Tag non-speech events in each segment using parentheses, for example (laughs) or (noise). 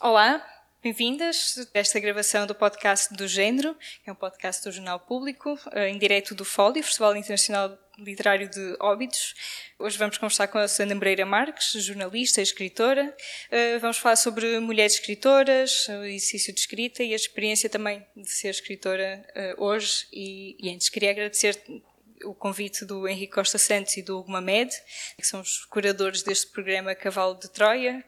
Olá, bem-vindas a esta gravação do podcast do Gênero, que é um podcast do Jornal Público, eh, em direto do FOLI, Festival Internacional Literário de Óbidos. Hoje vamos conversar com a Susana Moreira Marques, jornalista e escritora. Eh, vamos falar sobre mulheres escritoras, o exercício de escrita e a experiência também de ser escritora eh, hoje. E antes queria agradecer o convite do Henrique Costa Santos e do Hugo Mamed, que são os curadores deste programa Cavalo de Troia,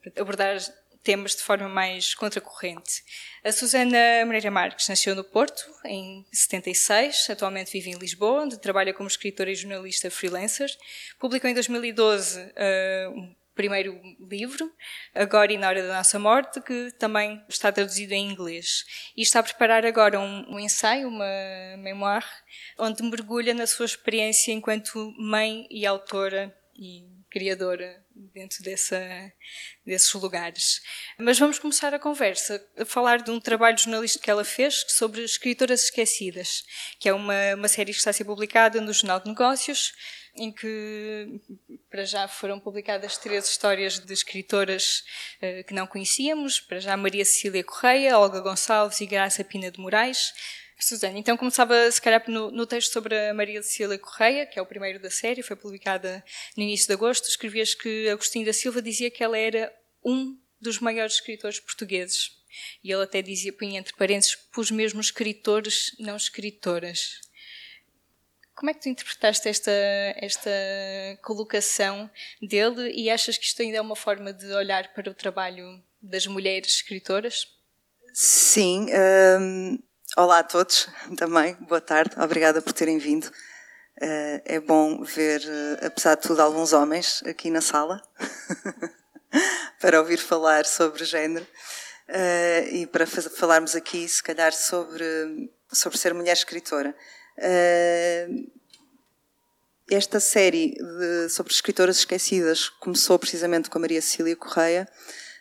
para abordar temas de forma mais contracorrente. A Susana Moreira Marques nasceu no Porto em 76, atualmente vive em Lisboa, onde trabalha como escritora e jornalista freelancer. Publicou em 2012 uh, um primeiro livro, Agora e na Hora da Nossa Morte, que também está traduzido em inglês. E está a preparar agora um, um ensaio, uma memoir, onde mergulha na sua experiência enquanto mãe e autora e criadora dentro dessa, desses lugares. Mas vamos começar a conversa a falar de um trabalho jornalístico que ela fez sobre escritoras esquecidas, que é uma, uma série que está a ser publicada no Jornal de Negócios, em que para já foram publicadas três histórias de escritoras uh, que não conhecíamos, para já Maria Cecília Correia, Olga Gonçalves e Graça Pina de Moraes, Suzana, então começava se calhar no, no, texto sobre a Maria Cecília Correia, que é o primeiro da série, foi publicada no início de agosto. Escrevias que Agostinho da Silva dizia que ela era um dos maiores escritores portugueses. E ele até dizia, punha entre parênteses, os mesmos escritores, não escritoras. Como é que tu interpretaste esta, esta colocação dele e achas que isto ainda é uma forma de olhar para o trabalho das mulheres escritoras? Sim. Hum, Olá a todos também, boa tarde, obrigada por terem vindo. Uh, é bom ver, uh, apesar de tudo, alguns homens aqui na sala (laughs) para ouvir falar sobre género uh, e para falarmos aqui, se calhar, sobre, sobre ser mulher escritora. esta série de, sobre escritoras esquecidas começou precisamente com a Maria Cecília Correia.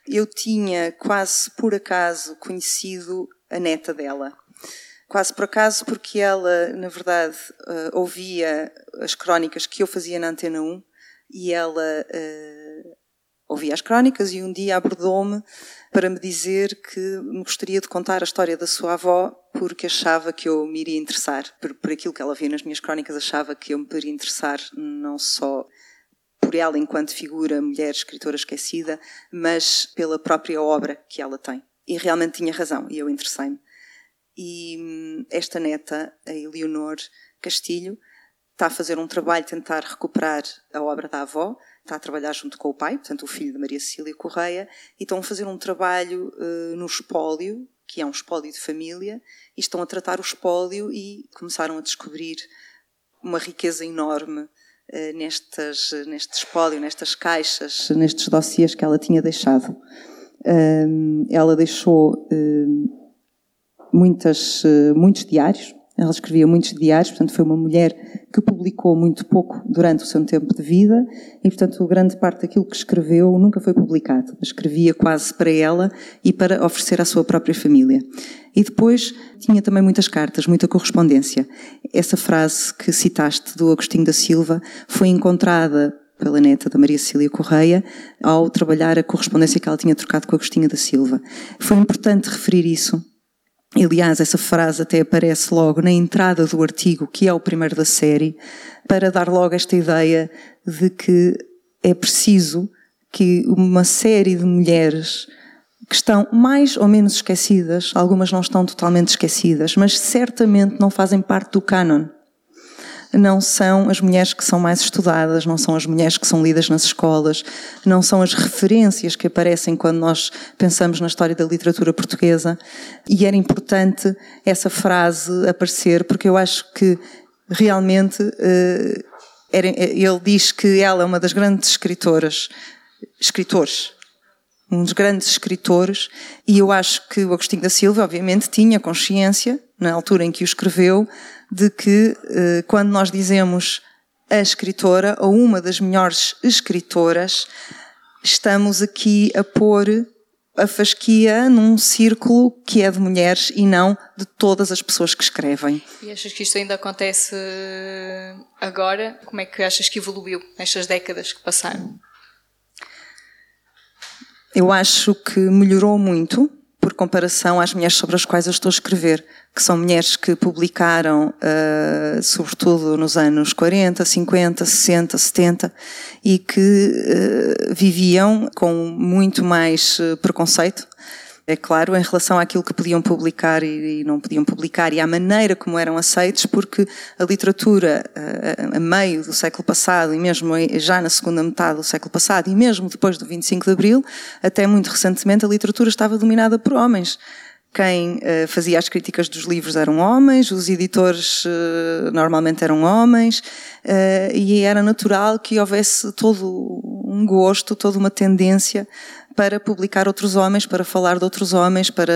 Eu tinha quase por acaso conhecido a neta dela quase por acaso, porque ela, na verdade, uh, ouvia as crónicas que eu fazia na Antena 1 e ela uh, ouvia as crónicas e um dia abordou-me para me dizer que me gostaria de contar a história da sua avó porque achava que eu me iria interessar. Por, por aquilo que ela via nas minhas crónicas, achava que eu me poderia interessar não só por ela enquanto figura mulher escritora esquecida, mas pela própria obra que ela tem. E realmente tinha razão, e eu interessei-me. E hum, esta neta, a Eleonor Castilho, está a fazer um trabalho tentar recuperar a obra da avó, está a trabalhar junto com o pai, portanto o filho de Maria Cecília Correia, e estão a fazer um trabalho uh, no espólio, que é um espólio de família, e estão a tratar o espólio e começaram a descobrir uma riqueza enorme uh, nestas, neste espólio, nestas caixas, nestes dossiês que ela tinha deixado. Ela deixou muitas, eh, muitos diários. Ela escrevia muitos diários, portanto, foi uma mulher que publicou muito pouco durante o seu tempo de vida e, portanto, grande parte daquilo que escreveu nunca foi publicado. Escrevia quase para ela e para oferecer à sua própria família. E depois tinha também muitas cartas, muita correspondência. Essa frase que citaste do Agostinho da Silva foi encontrada pela neta da Maria Cecília Correia, ao trabalhar a correspondência que ela tinha trocado com Agostinho da Silva. Foi importante referir isso, Aliás, essa frase até aparece logo na entrada do artigo, que é o primeiro da série, para dar logo esta ideia de que é preciso que uma série de mulheres que estão mais ou menos esquecidas, algumas não estão totalmente esquecidas, mas certamente não fazem parte do canon não são as mulheres que são mais estudadas, não são as mulheres que são lidas nas escolas, não são as referências que aparecem quando nós pensamos na história da literatura portuguesa. E era importante essa frase aparecer, porque eu acho que realmente eh, ele diz que ela é uma das grandes escritoras, escritores, um dos grandes escritores, e eu acho que o Agostinho da Silva, obviamente, tinha consciência, na altura em que o escreveu, de que eh, quando nós dizemos a escritora ou uma das melhores escritoras, estamos aqui a pôr a fasquia num círculo que é de mulheres e não de todas as pessoas que escrevem. E achas que isto ainda acontece agora? Como é que achas que evoluiu nestas décadas que passaram? Eu acho que melhorou muito por comparação às mulheres sobre as quais eu estou a escrever, que são mulheres que publicaram, uh, sobretudo nos anos 40, 50, 60, 70, e que uh, viviam com muito mais uh, preconceito é claro, em relação àquilo que podiam publicar e não podiam publicar e à maneira como eram aceitos, porque a literatura, a, meio do século passado e mesmo já na segunda metade do século passado e mesmo depois do 25 de Abril, até muito recentemente a literatura estava dominada por homens. Quem uh, fazia as críticas dos livros eram homens, os editores uh, normalmente eram homens, uh, e era natural que houvesse todo um gosto, toda uma tendência para publicar outros homens, para falar de outros homens, para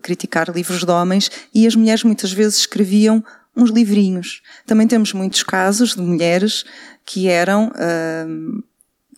criticar livros de homens, e as mulheres muitas vezes escreviam uns livrinhos. Também temos muitos casos de mulheres que eram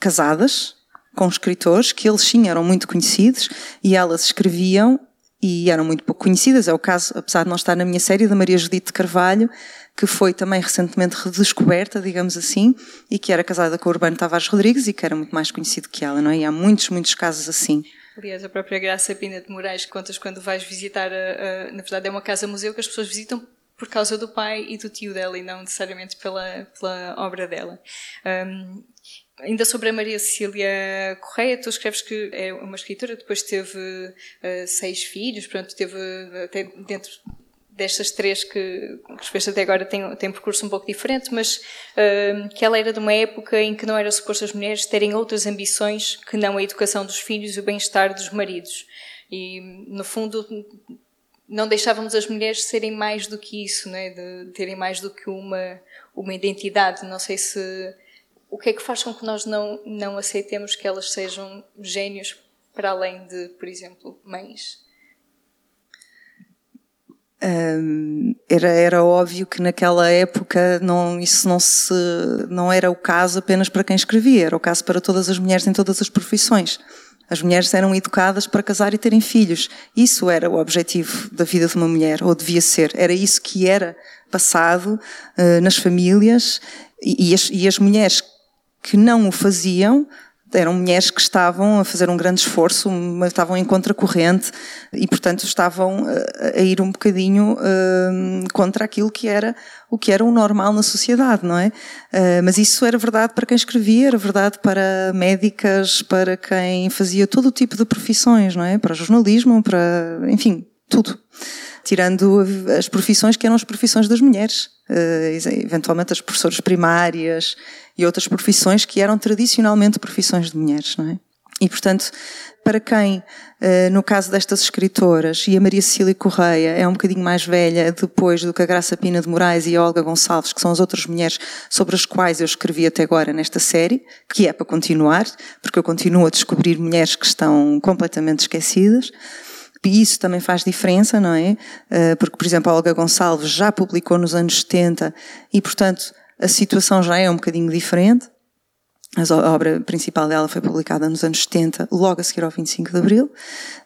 casadas com escritores, que eles sim eram muito conhecidos, e elas escreviam e eram muito pouco conhecidas. É o caso, apesar de não estar na minha série, da Maria Judite Carvalho, que foi também recentemente redescoberta, digamos assim, e que era casada com o Urbano Tavares Rodrigues e que era muito mais conhecido que ela, não é? E há muitos, muitos casos assim. Aliás, a própria Graça Pina de Moraes contas quando vais visitar, a, a, na verdade é uma casa-museu que as pessoas visitam por causa do pai e do tio dela e não necessariamente pela, pela obra dela. Um, Ainda sobre a Maria Cecília Correia, tu escreves que é uma escritora, depois teve uh, seis filhos, pronto, teve até dentro destas três que, que escreveste até agora tem, tem um percurso um pouco diferente, mas uh, que ela era de uma época em que não era suposto as mulheres terem outras ambições que não a educação dos filhos e o bem-estar dos maridos. E, no fundo, não deixávamos as mulheres serem mais do que isso, né? de terem mais do que uma, uma identidade. Não sei se o que é que faz com que nós não, não aceitemos que elas sejam gênios para além de, por exemplo, mães? Um, era, era óbvio que naquela época não, isso não, se, não era o caso apenas para quem escrevia, era o caso para todas as mulheres em todas as profissões. As mulheres eram educadas para casar e terem filhos. Isso era o objetivo da vida de uma mulher, ou devia ser. Era isso que era passado uh, nas famílias e, e, as, e as mulheres que não o faziam eram mulheres que estavam a fazer um grande esforço, estavam em contracorrente e, portanto, estavam a ir um bocadinho uh, contra aquilo que era o que era o normal na sociedade, não é? Uh, mas isso era verdade para quem escrevia, era verdade para médicas, para quem fazia todo o tipo de profissões, não é? Para jornalismo, para, enfim, tudo. Tirando as profissões que eram as profissões das mulheres, uh, eventualmente as professoras primárias, e outras profissões que eram tradicionalmente profissões de mulheres, não é? E, portanto, para quem, eh, no caso destas escritoras, e a Maria Cecília Correia é um bocadinho mais velha depois do que a Graça Pina de Moraes e a Olga Gonçalves, que são as outras mulheres sobre as quais eu escrevi até agora nesta série, que é para continuar, porque eu continuo a descobrir mulheres que estão completamente esquecidas. E isso também faz diferença, não é? Eh, porque, por exemplo, a Olga Gonçalves já publicou nos anos 70 e, portanto, a situação já é um bocadinho diferente. A obra principal dela foi publicada nos anos 70, logo a seguir ao 25 de Abril,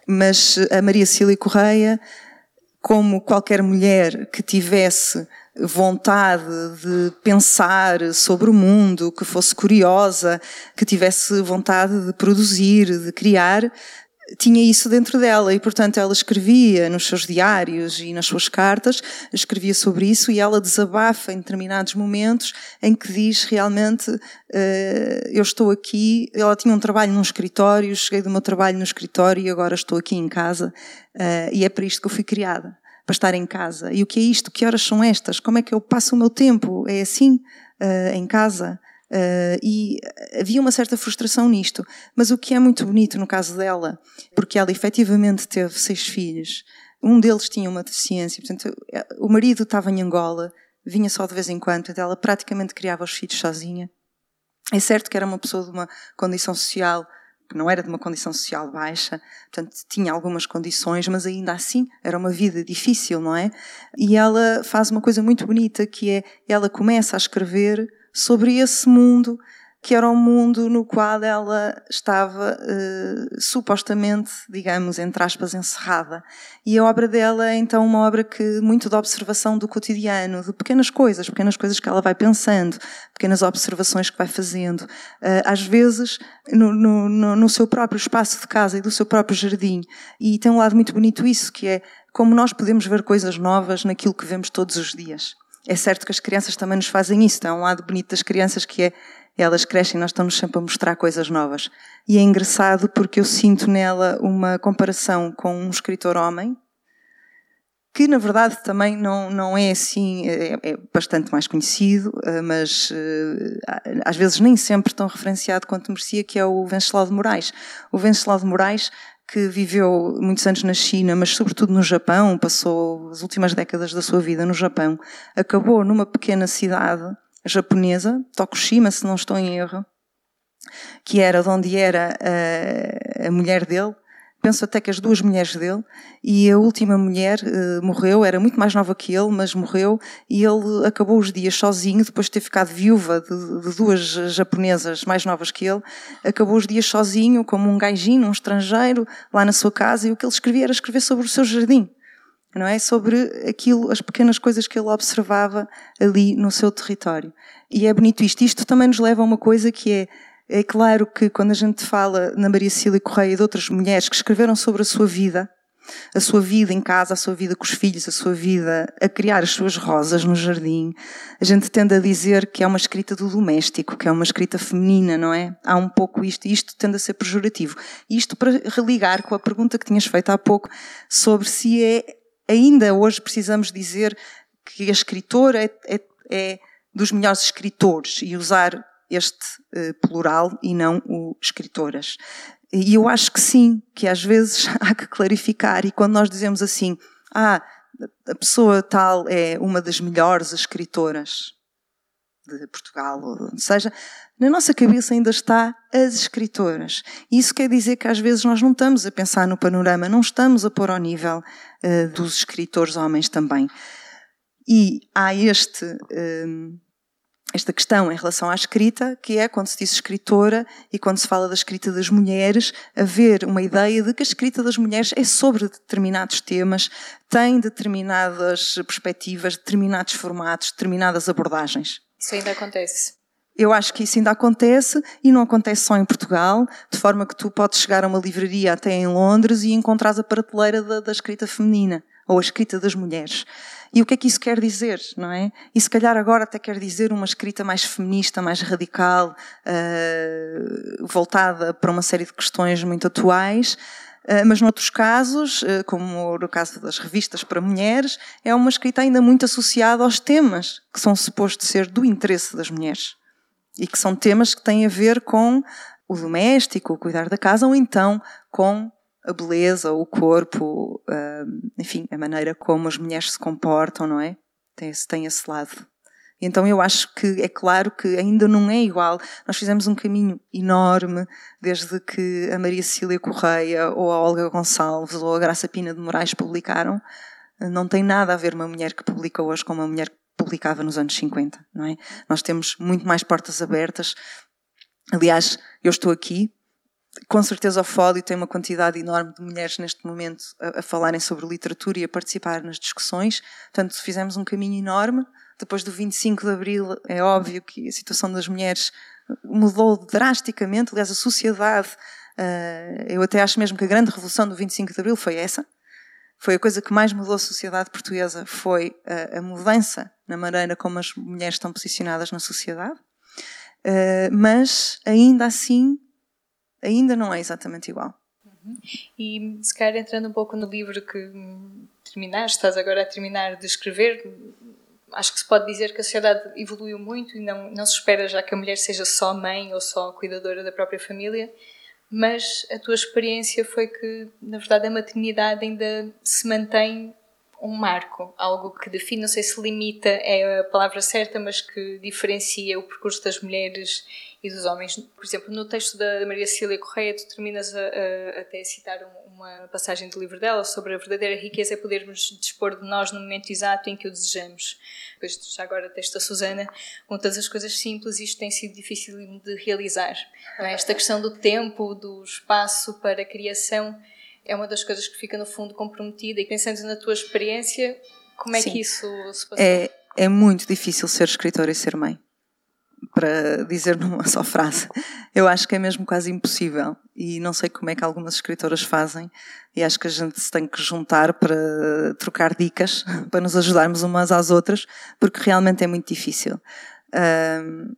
mas a Maria Cília Correia, como qualquer mulher que tivesse vontade de pensar sobre o mundo, que fosse curiosa, que tivesse vontade de produzir, de criar, tinha isso dentro dela e, portanto, ela escrevia nos seus diários e nas suas cartas, escrevia sobre isso e ela desabafa em determinados momentos em que diz realmente uh, eu estou aqui, ela tinha um trabalho num escritório, cheguei do meu trabalho no escritório e agora estou aqui em casa uh, e é para isto que eu fui criada, para estar em casa. E o que é isto? Que horas são estas? Como é que eu passo o meu tempo? É assim? Uh, em casa? Uh, e havia uma certa frustração nisto. Mas o que é muito bonito no caso dela, porque ela efetivamente teve seis filhos, um deles tinha uma deficiência, portanto, o marido estava em Angola, vinha só de vez em quando, então ela praticamente criava os filhos sozinha. É certo que era uma pessoa de uma condição social que não era de uma condição social baixa, portanto tinha algumas condições, mas ainda assim era uma vida difícil, não é? E ela faz uma coisa muito bonita que é ela começa a escrever sobre esse mundo que era o mundo no qual ela estava uh, supostamente, digamos, entre aspas, encerrada. E a obra dela é então uma obra que muito da observação do cotidiano, de pequenas coisas, pequenas coisas que ela vai pensando, pequenas observações que vai fazendo, uh, às vezes no, no, no seu próprio espaço de casa e do seu próprio jardim. E tem um lado muito bonito isso, que é como nós podemos ver coisas novas naquilo que vemos todos os dias. É certo que as crianças também nos fazem isso. Há um lado bonito das crianças que é elas crescem nós estamos sempre a mostrar coisas novas. E é engraçado porque eu sinto nela uma comparação com um escritor homem, que na verdade também não, não é assim, é, é bastante mais conhecido, eh, mas eh, às vezes nem sempre tão referenciado quanto merecia, que é o Venceslau de Moraes. O Venceslau de Moraes, que viveu muitos anos na China, mas sobretudo no Japão, passou as últimas décadas da sua vida no Japão, acabou numa pequena cidade japonesa, Tokushima, se não estou em erro, que era de onde era a, a mulher dele, penso até que as duas mulheres dele, e a última mulher uh, morreu, era muito mais nova que ele, mas morreu, e ele acabou os dias sozinho, depois de ter ficado viúva de, de, duas japonesas mais novas que ele, acabou os dias sozinho, como um gaijinho, um estrangeiro, lá na sua casa, e o que ele escrevia era escrever sobre o seu jardim não é? Sobre aquilo, as pequenas coisas que ele observava ali no seu território. E é bonito isto. Isto também nos leva a uma coisa que é, é claro que quando a gente fala na Maria Cília Correia e de outras mulheres que escreveram sobre a sua vida, a sua vida em casa, a sua vida com os filhos, a sua vida a criar as suas rosas no jardim, a gente tende a dizer que é uma escrita do doméstico, que é uma escrita feminina, não é? Há um pouco isto, e isto tende a ser pejorativo. Isto para religar com a pergunta que tinhas feito há pouco sobre se é ainda hoje precisamos dizer que a escritora é, é, é dos melhores escritores e usar este uh, plural e não o escritoras. E eu acho que sim, que às vezes (laughs) há que clarificar e quando nós dizemos assim, ah, a pessoa tal é uma das melhores escritoras de Portugal, ou onde seja, na nossa cabeça ainda está as escritoras. Isso quer dizer que às vezes nós não estamos a pensar no panorama, não estamos a pôr ao nível uh, dos escritores homens também. E há este, uh, esta questão em relação à escrita, que é quando se diz escritora e quando se fala da escrita das mulheres, haver uma ideia de que a escrita das mulheres é sobre determinados temas, tem determinadas perspectivas, determinados formatos, determinadas abordagens. Isso ainda acontece. Eu acho que isso ainda acontece e não acontece só em Portugal, de forma que tu podes chegar a uma livraria até em Londres e encontrar a prateleira da, da escrita feminina ou a escrita das mulheres. E o que é que isso quer dizer, não é? E se calhar agora até quer dizer uma escrita mais feminista, mais radical, uh, voltada para uma série de questões muito atuais, uh, mas noutros casos, uh, como no caso das revistas para mulheres, é uma escrita ainda muito associada aos temas que são supostos ser do interesse das mulheres. E que são temas que têm a ver com o doméstico, o cuidar da casa, ou então com a beleza, o corpo, enfim, a maneira como as mulheres se comportam, não é? Tem esse, tem esse lado. Então eu acho que é claro que ainda não é igual. Nós fizemos um caminho enorme desde que a Maria Cecília Correia ou a Olga Gonçalves ou a Graça Pina de Moraes publicaram. Não tem nada a ver uma mulher que publica hoje com uma mulher que publicava nos anos 50, não é? Nós temos muito mais portas abertas. Aliás, eu estou aqui, com certeza o Fólio tem uma quantidade enorme de mulheres neste momento a, a, falarem sobre literatura e a participar nas discussões. Portanto, fizemos um caminho enorme. Depois do 25 de Abril, é óbvio que a situação das mulheres mudou drasticamente. Aliás, a sociedade, uh, eu até acho mesmo que a grande revolução do 25 de Abril foi essa. Foi a coisa que mais mudou a sociedade portuguesa, foi a, a mudança na maneira como as mulheres estão posicionadas na sociedade. Uh, mas ainda assim ainda não é exatamente igual. Uhum. E se calhar entrando um pouco no livro que terminaste, estás agora a terminar de escrever, acho que se pode dizer que a sociedade evoluiu muito e não, não se espera já que a mulher seja só mãe ou só cuidadora da própria família, mas a tua experiência foi que, na verdade, a maternidade ainda se mantém um marco, algo que define, não sei se limita é a palavra certa, mas que diferencia o percurso das mulheres e dos homens. Por exemplo, no texto da Maria Cília Correia, tu terminas a, a, até a citar uma passagem do livro dela sobre a verdadeira riqueza é podermos dispor de nós no momento exato em que o desejamos. Depois, já agora, texto da Susana, com todas as coisas simples, isto tem sido difícil de realizar. É? Esta questão do tempo, do espaço para a criação, é uma das coisas que fica, no fundo, comprometida. E pensando na tua experiência, como é Sim. que isso se passou? É, é muito difícil ser escritora e ser mãe para dizer (laughs) numa só frase. Eu acho que é mesmo quase impossível e não sei como é que algumas escritoras fazem e acho que a gente se tem que juntar para trocar dicas, (laughs) para nos ajudarmos umas às outras, porque realmente é muito difícil. Um,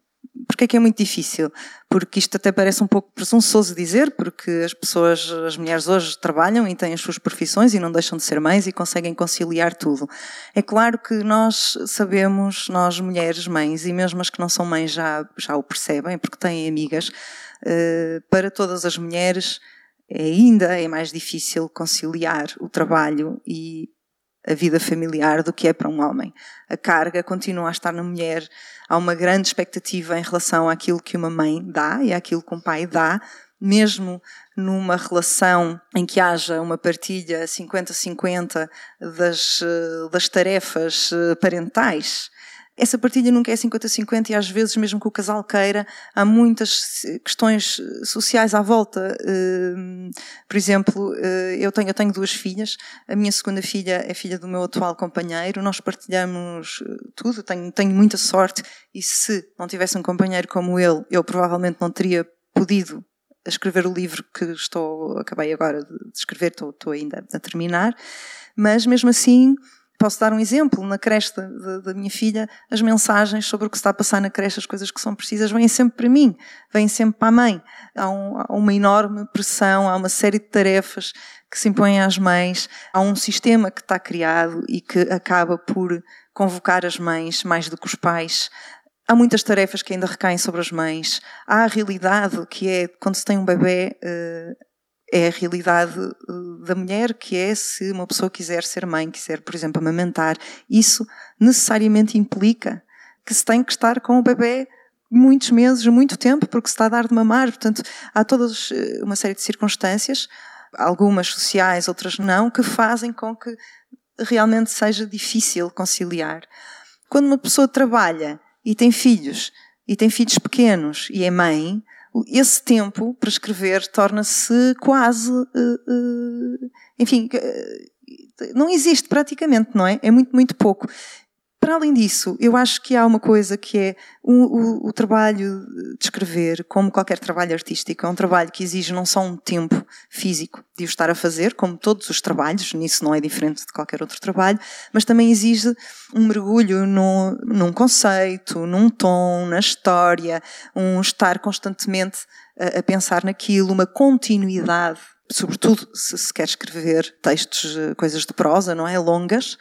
Porquê é que é muito difícil? Porque isto até parece um pouco presunçoso dizer, porque as pessoas, as mulheres hoje trabalham e têm as suas profissões e não deixam de ser mães e conseguem conciliar tudo. É claro que nós sabemos, nós mulheres mães, e mesmo as que não são mães já, já o percebem, porque têm amigas, eh, para todas as mulheres ainda é mais difícil conciliar o trabalho e a vida familiar do que é para um homem. A carga continua a estar na mulher. Há uma grande expectativa em relação àquilo que uma mãe dá e àquilo que um pai dá, mesmo numa relação em que haja uma partilha 50-50 das, eh, das tarefas eh, parentais essa partilha nunca é 50-50 e às vezes, mesmo que o casal queira, há muitas questões sociais à volta. Hum, por exemplo, eh, eu tenho, eu tenho duas filhas, a minha segunda filha é filha do meu atual companheiro, nós partilhamos eh, tudo, tenho, tenho muita sorte e se não tivesse um companheiro como ele, eu provavelmente não teria podido escrever o livro que estou, acabei agora de escrever, estou, estou ainda a terminar, mas mesmo assim Posso dar um exemplo, na creche da, minha filha, as mensagens sobre o que está a passar na creche, as coisas que são precisas, vêm sempre para mim, vêm sempre para a mãe. Há, um, há uma enorme pressão, há uma série de tarefas que se impõem às mães, há um sistema que está criado e que acaba por convocar as mães mais do que os pais. Há muitas tarefas que ainda recaem sobre as mães. Há a realidade que é, quando se tem um bebê, eh, é a realidade uh, da mulher, que é se uma pessoa quiser ser mãe, quiser, por exemplo, amamentar, isso necessariamente implica que se tem que estar com o bebê muitos meses, muito tempo, porque se está a dar de mamar. Portanto, há toda uh, uma série de circunstâncias, algumas sociais, outras não, que fazem com que realmente seja difícil conciliar. Quando uma pessoa trabalha e tem filhos, e tem filhos pequenos e é mãe, esse tempo para escrever torna-se quase, uh, uh, enfim, uh, não existe praticamente, não é? É muito, muito pouco. Para além disso, eu acho que há uma coisa que é o, o, o, trabalho de escrever, como qualquer trabalho artístico, é um trabalho que exige não só um tempo físico de o estar a fazer, como todos os trabalhos, nisso não é diferente de qualquer outro trabalho, mas também exige um mergulho no, num conceito, num tom, na história, um estar constantemente a, a pensar naquilo, uma continuidade sobretudo se se quer escrever textos, eh, coisas de prosa, não é? Longas,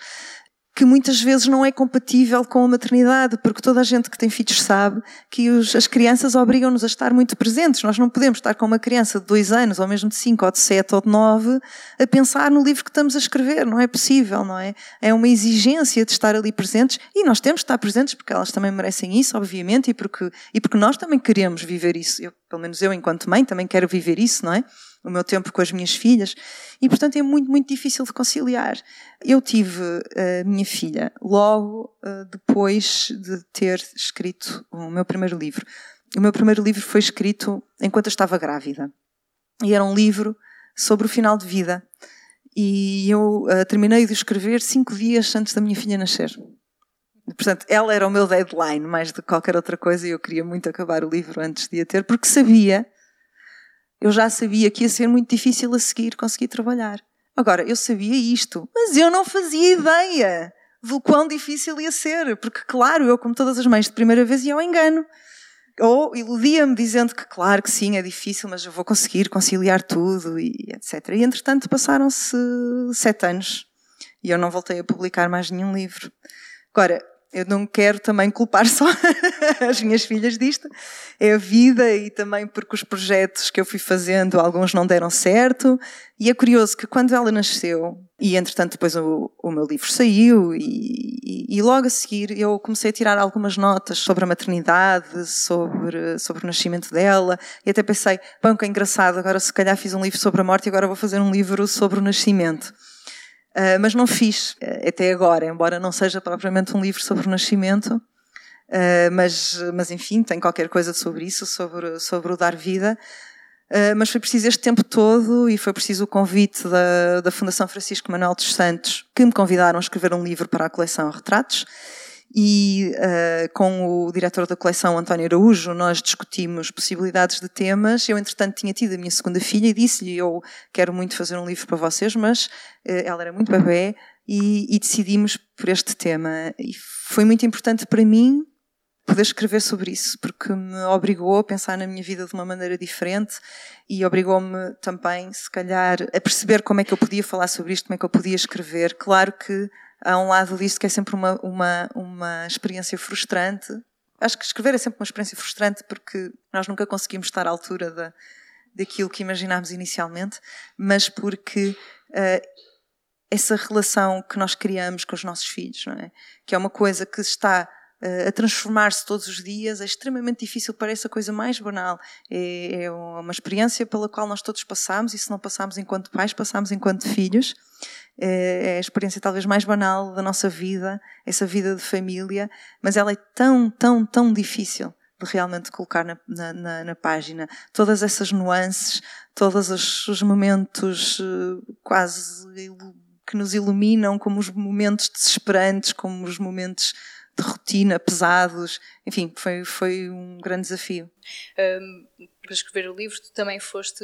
que muitas vezes não é compatível com a maternidade, porque toda a gente que tem filhos sabe que os, as crianças obrigam-nos a estar muito presentes. Nós não podemos estar com uma criança de dois anos, ou mesmo de cinco, ou de sete, ou de nove, a pensar no livro que estamos a escrever. Não é possível, não é? É uma exigência de estar ali presentes, e nós temos de estar presentes porque elas também merecem isso, obviamente, e porque, e porque nós também queremos viver isso. Eu, pelo menos eu, enquanto mãe, também quero viver isso, não é? O meu tempo com as minhas filhas, e portanto é muito, muito difícil de conciliar. Eu tive a minha filha logo uh, depois de ter escrito o meu primeiro livro. O meu primeiro livro foi escrito enquanto eu estava grávida. E era um livro sobre o final de vida. E eu uh, terminei de escrever cinco dias antes da minha filha nascer. Portanto, ela era o meu deadline mais do que qualquer outra coisa e eu queria muito acabar o livro antes de a ter, porque sabia eu já sabia que ia ser muito difícil a seguir conseguir trabalhar. Agora, eu sabia isto, mas eu não fazia ideia do quão difícil ia ser, porque, claro, eu, como todas as mães de primeira vez, ia ao engano. Ou iludia-me dizendo que, claro que sim, é difícil, mas eu vou conseguir conciliar tudo e etc. E, entretanto, passaram-se sete anos e eu não voltei a publicar mais nenhum livro. Agora, eu não quero também culpar só (laughs) as minhas filhas disto. É a vida e também porque os projetos que eu fui fazendo, alguns não deram certo. E é curioso que quando ela nasceu, e entretanto depois o, o meu livro saiu, e, e, e, logo a seguir eu comecei a tirar algumas notas sobre a maternidade, sobre, sobre o nascimento dela, e até pensei, bom, que é engraçado, agora se calhar fiz um livro sobre a morte e agora vou fazer um livro sobre o nascimento. Uh, mas não fiz uh, até agora, embora não seja propriamente um livro sobre o nascimento, uh, mas, mas enfim, tem qualquer coisa sobre isso, sobre, sobre o dar vida. mas foi preciso este tempo todo e foi preciso o convite da, da Fundação Francisco Manuel dos Santos que me convidaram a escrever um livro para a coleção Retratos e uh, com o diretor da coleção, António Araújo, nós discutimos possibilidades de temas. Eu, entretanto, tinha tido a minha segunda filha e disse-lhe: Eu quero muito fazer um livro para vocês, mas uh, ela era muito bebê e, e decidimos por este tema. E foi muito importante para mim poder escrever sobre isso, porque me obrigou a pensar na minha vida de uma maneira diferente e obrigou-me também, se calhar, a perceber como é que eu podia falar sobre isto, como é que eu podia escrever. Claro que há um lado disto que é sempre uma, uma, uma experiência frustrante. Acho que escrever é sempre uma experiência frustrante porque nós nunca conseguimos estar à altura da, daquilo que imaginámos inicialmente, mas porque uh, essa relação que nós criamos com os nossos filhos, é? Que é uma coisa que está uh, a transformar-se todos os dias, é extremamente difícil, parece a coisa mais banal. É, é uma experiência pela qual nós todos passamos, e se não passamos enquanto pais, passamos enquanto filhos. É, é a experiência talvez mais banal da nossa vida, essa vida de família, mas ela é tão, tão, tão difícil de realmente colocar na, na, na página. Todas essas nuances, todos os, os momentos eh, quase que nos iluminam, como os momentos desesperantes, como os momentos de rotina pesados. Enfim, foi, foi um grande desafio. Um, para escrever o livro, tu também foste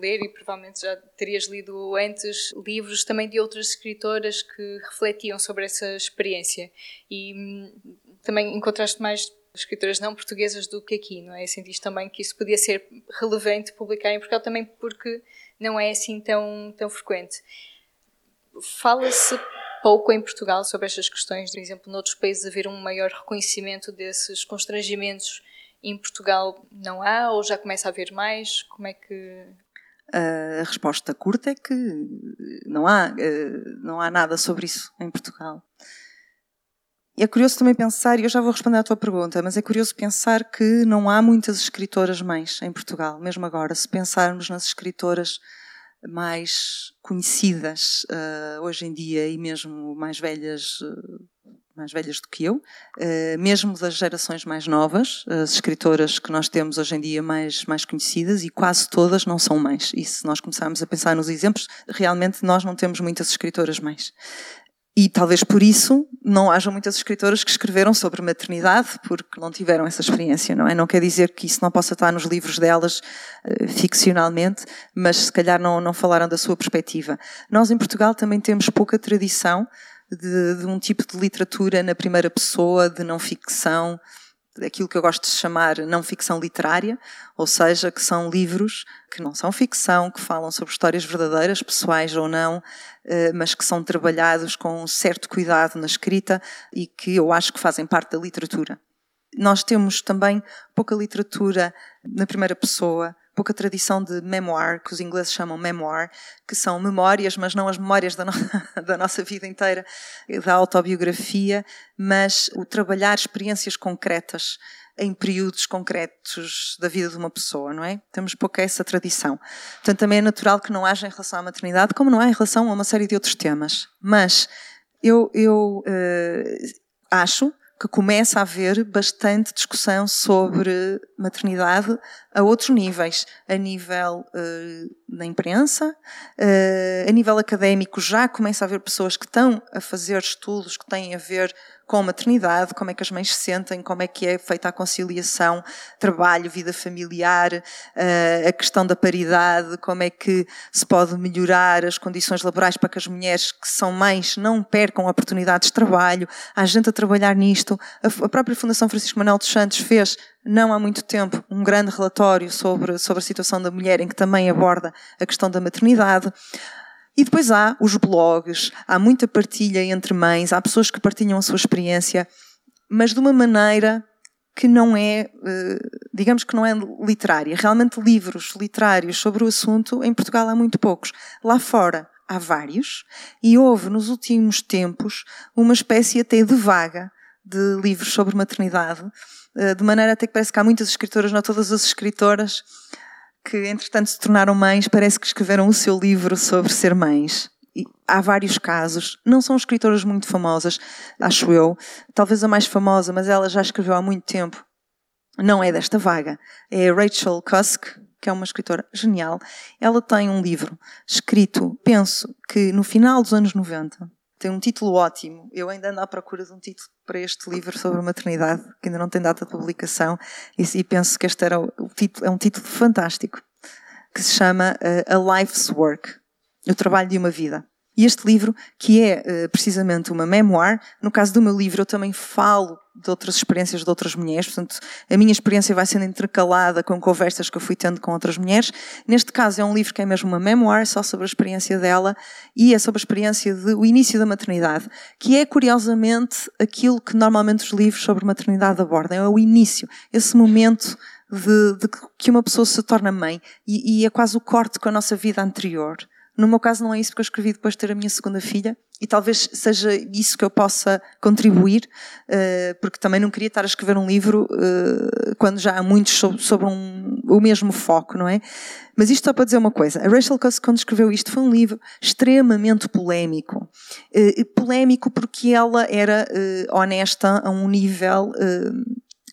ler e provavelmente já terias lido antes livros também de outras escritoras que refletiam sobre essa experiência. E hum, também encontraste mais escritoras não portuguesas do que aqui, não é? Sentiste também que isso podia ser relevante publicar em Portugal também porque não é assim tão, tão frequente. Fala-se pouco em Portugal sobre estas questões, por exemplo, noutros países haver um maior reconhecimento desses constrangimentos. Em Portugal não há ou já começa a haver mais? Como é que a resposta curta é que não há, eh, não há nada sobre isso em Portugal. É curioso também pensar, e eu já vou responder à tua pergunta, mas é curioso pensar que não há muitas escritoras mães em Portugal, mesmo agora. Se pensarmos nas escritoras mais conhecidas uh, hoje em dia e mesmo mais velhas, uh, mais velhas do que eu, uh, mesmo das gerações mais novas, as escritoras que nós temos hoje em dia mais, mais conhecidas e quase todas não são mães. E se nós começarmos a pensar nos exemplos, realmente nós não temos muitas escritoras mães. E talvez por isso não haja muitas escritoras que escreveram sobre maternidade, porque não tiveram essa experiência, não é? Não quer dizer que isso não possa estar nos livros delas uh, ficcionalmente, mas se calhar não, não falaram da sua perspectiva. Nós em Portugal também temos pouca tradição de, de um tipo de literatura na primeira pessoa, de não ficção, aquilo que eu gosto de chamar não ficção literária, ou seja, que são livros que não são ficção, que falam sobre histórias verdadeiras, pessoais ou não, eh, mas que são trabalhados com um certo cuidado na escrita e que eu acho que fazem parte da literatura. Nós temos também pouca literatura na primeira pessoa, pouca tradição de memoir, que os ingleses chamam memoir, que são memórias, mas não as memórias da, no (laughs) da nossa vida inteira, da autobiografia, mas o trabalhar experiências concretas em períodos concretos da vida de uma pessoa, não é? Temos pouca essa tradição. Portanto, também é natural que não haja em relação à maternidade, como não há em relação a uma série de outros temas. Mas eu, eu uh, acho que começa a haver bastante discussão sobre maternidade a outros níveis, a nível uh, da imprensa, uh, a nível académico já começa a haver pessoas que estão a fazer estudos que têm a ver com a maternidade, como é que as mães se sentem, como é que é feita a conciliação, trabalho, vida familiar, uh, a questão da paridade, como é que se pode melhorar as condições laborais para que as mulheres que são mães não percam oportunidades de trabalho. Há gente a trabalhar nisto. A, a própria Fundação Francisco Manuel dos Santos fez não há muito tempo, um grande relatório sobre, sobre a situação da mulher, em que também aborda a questão da maternidade. E depois há os blogs, há muita partilha entre mães, há pessoas que partilham a sua experiência. mas de uma maneira que não é, eh, digamos que não é literária. Realmente livros literários sobre o assunto em Portugal há muito poucos. Lá fora há vários e houve nos últimos tempos uma espécie até de vaga de livros sobre maternidade, eh, de maneira até que parece que há muitas escritoras, não todas as escritoras, que entretanto se tornaram mães, parece que escreveram o seu livro sobre ser mães há vários casos. Não são escritoras muito famosas, acho eu. Talvez a mais famosa, mas ela já escreveu há muito tempo. Não é desta vaga. É Rachel Cusk, que é uma escritora genial. Ela tem um livro escrito, penso que no final dos anos 90. Tem um título ótimo. Eu ainda ando à procura de um título para este livro sobre maternidade, que ainda não tem data de publicação, e, penso que este era o, título, é um título fantástico, que se chama uh, A Life's Work o trabalho de uma vida. E este livro, que é uh, precisamente uma memoir, no caso do meu livro eu também falo de outras experiências de outras mulheres, portanto a minha experiência vai sendo intercalada com conversas que eu fui tendo com outras mulheres. Neste caso é um livro que é mesmo uma memoir, só sobre a experiência dela, e é sobre a experiência do início da maternidade, que é curiosamente aquilo que normalmente os livros sobre maternidade abordam, é o início, esse momento de, de que uma pessoa se torna mãe, e, e é quase o corte com a nossa vida anterior. No meu caso não é isso porque eu escrevi depois de ter a minha segunda filha e talvez seja isso que eu possa contribuir, eh, porque também não queria estar a escrever um livro eh, quando já há muitos sobre um, o mesmo foco, não é? Mas isto só para dizer uma coisa. A Rachel Cusk, quando escreveu isto, foi um livro extremamente polémico. Eh, polémico porque ela era honesta a um nível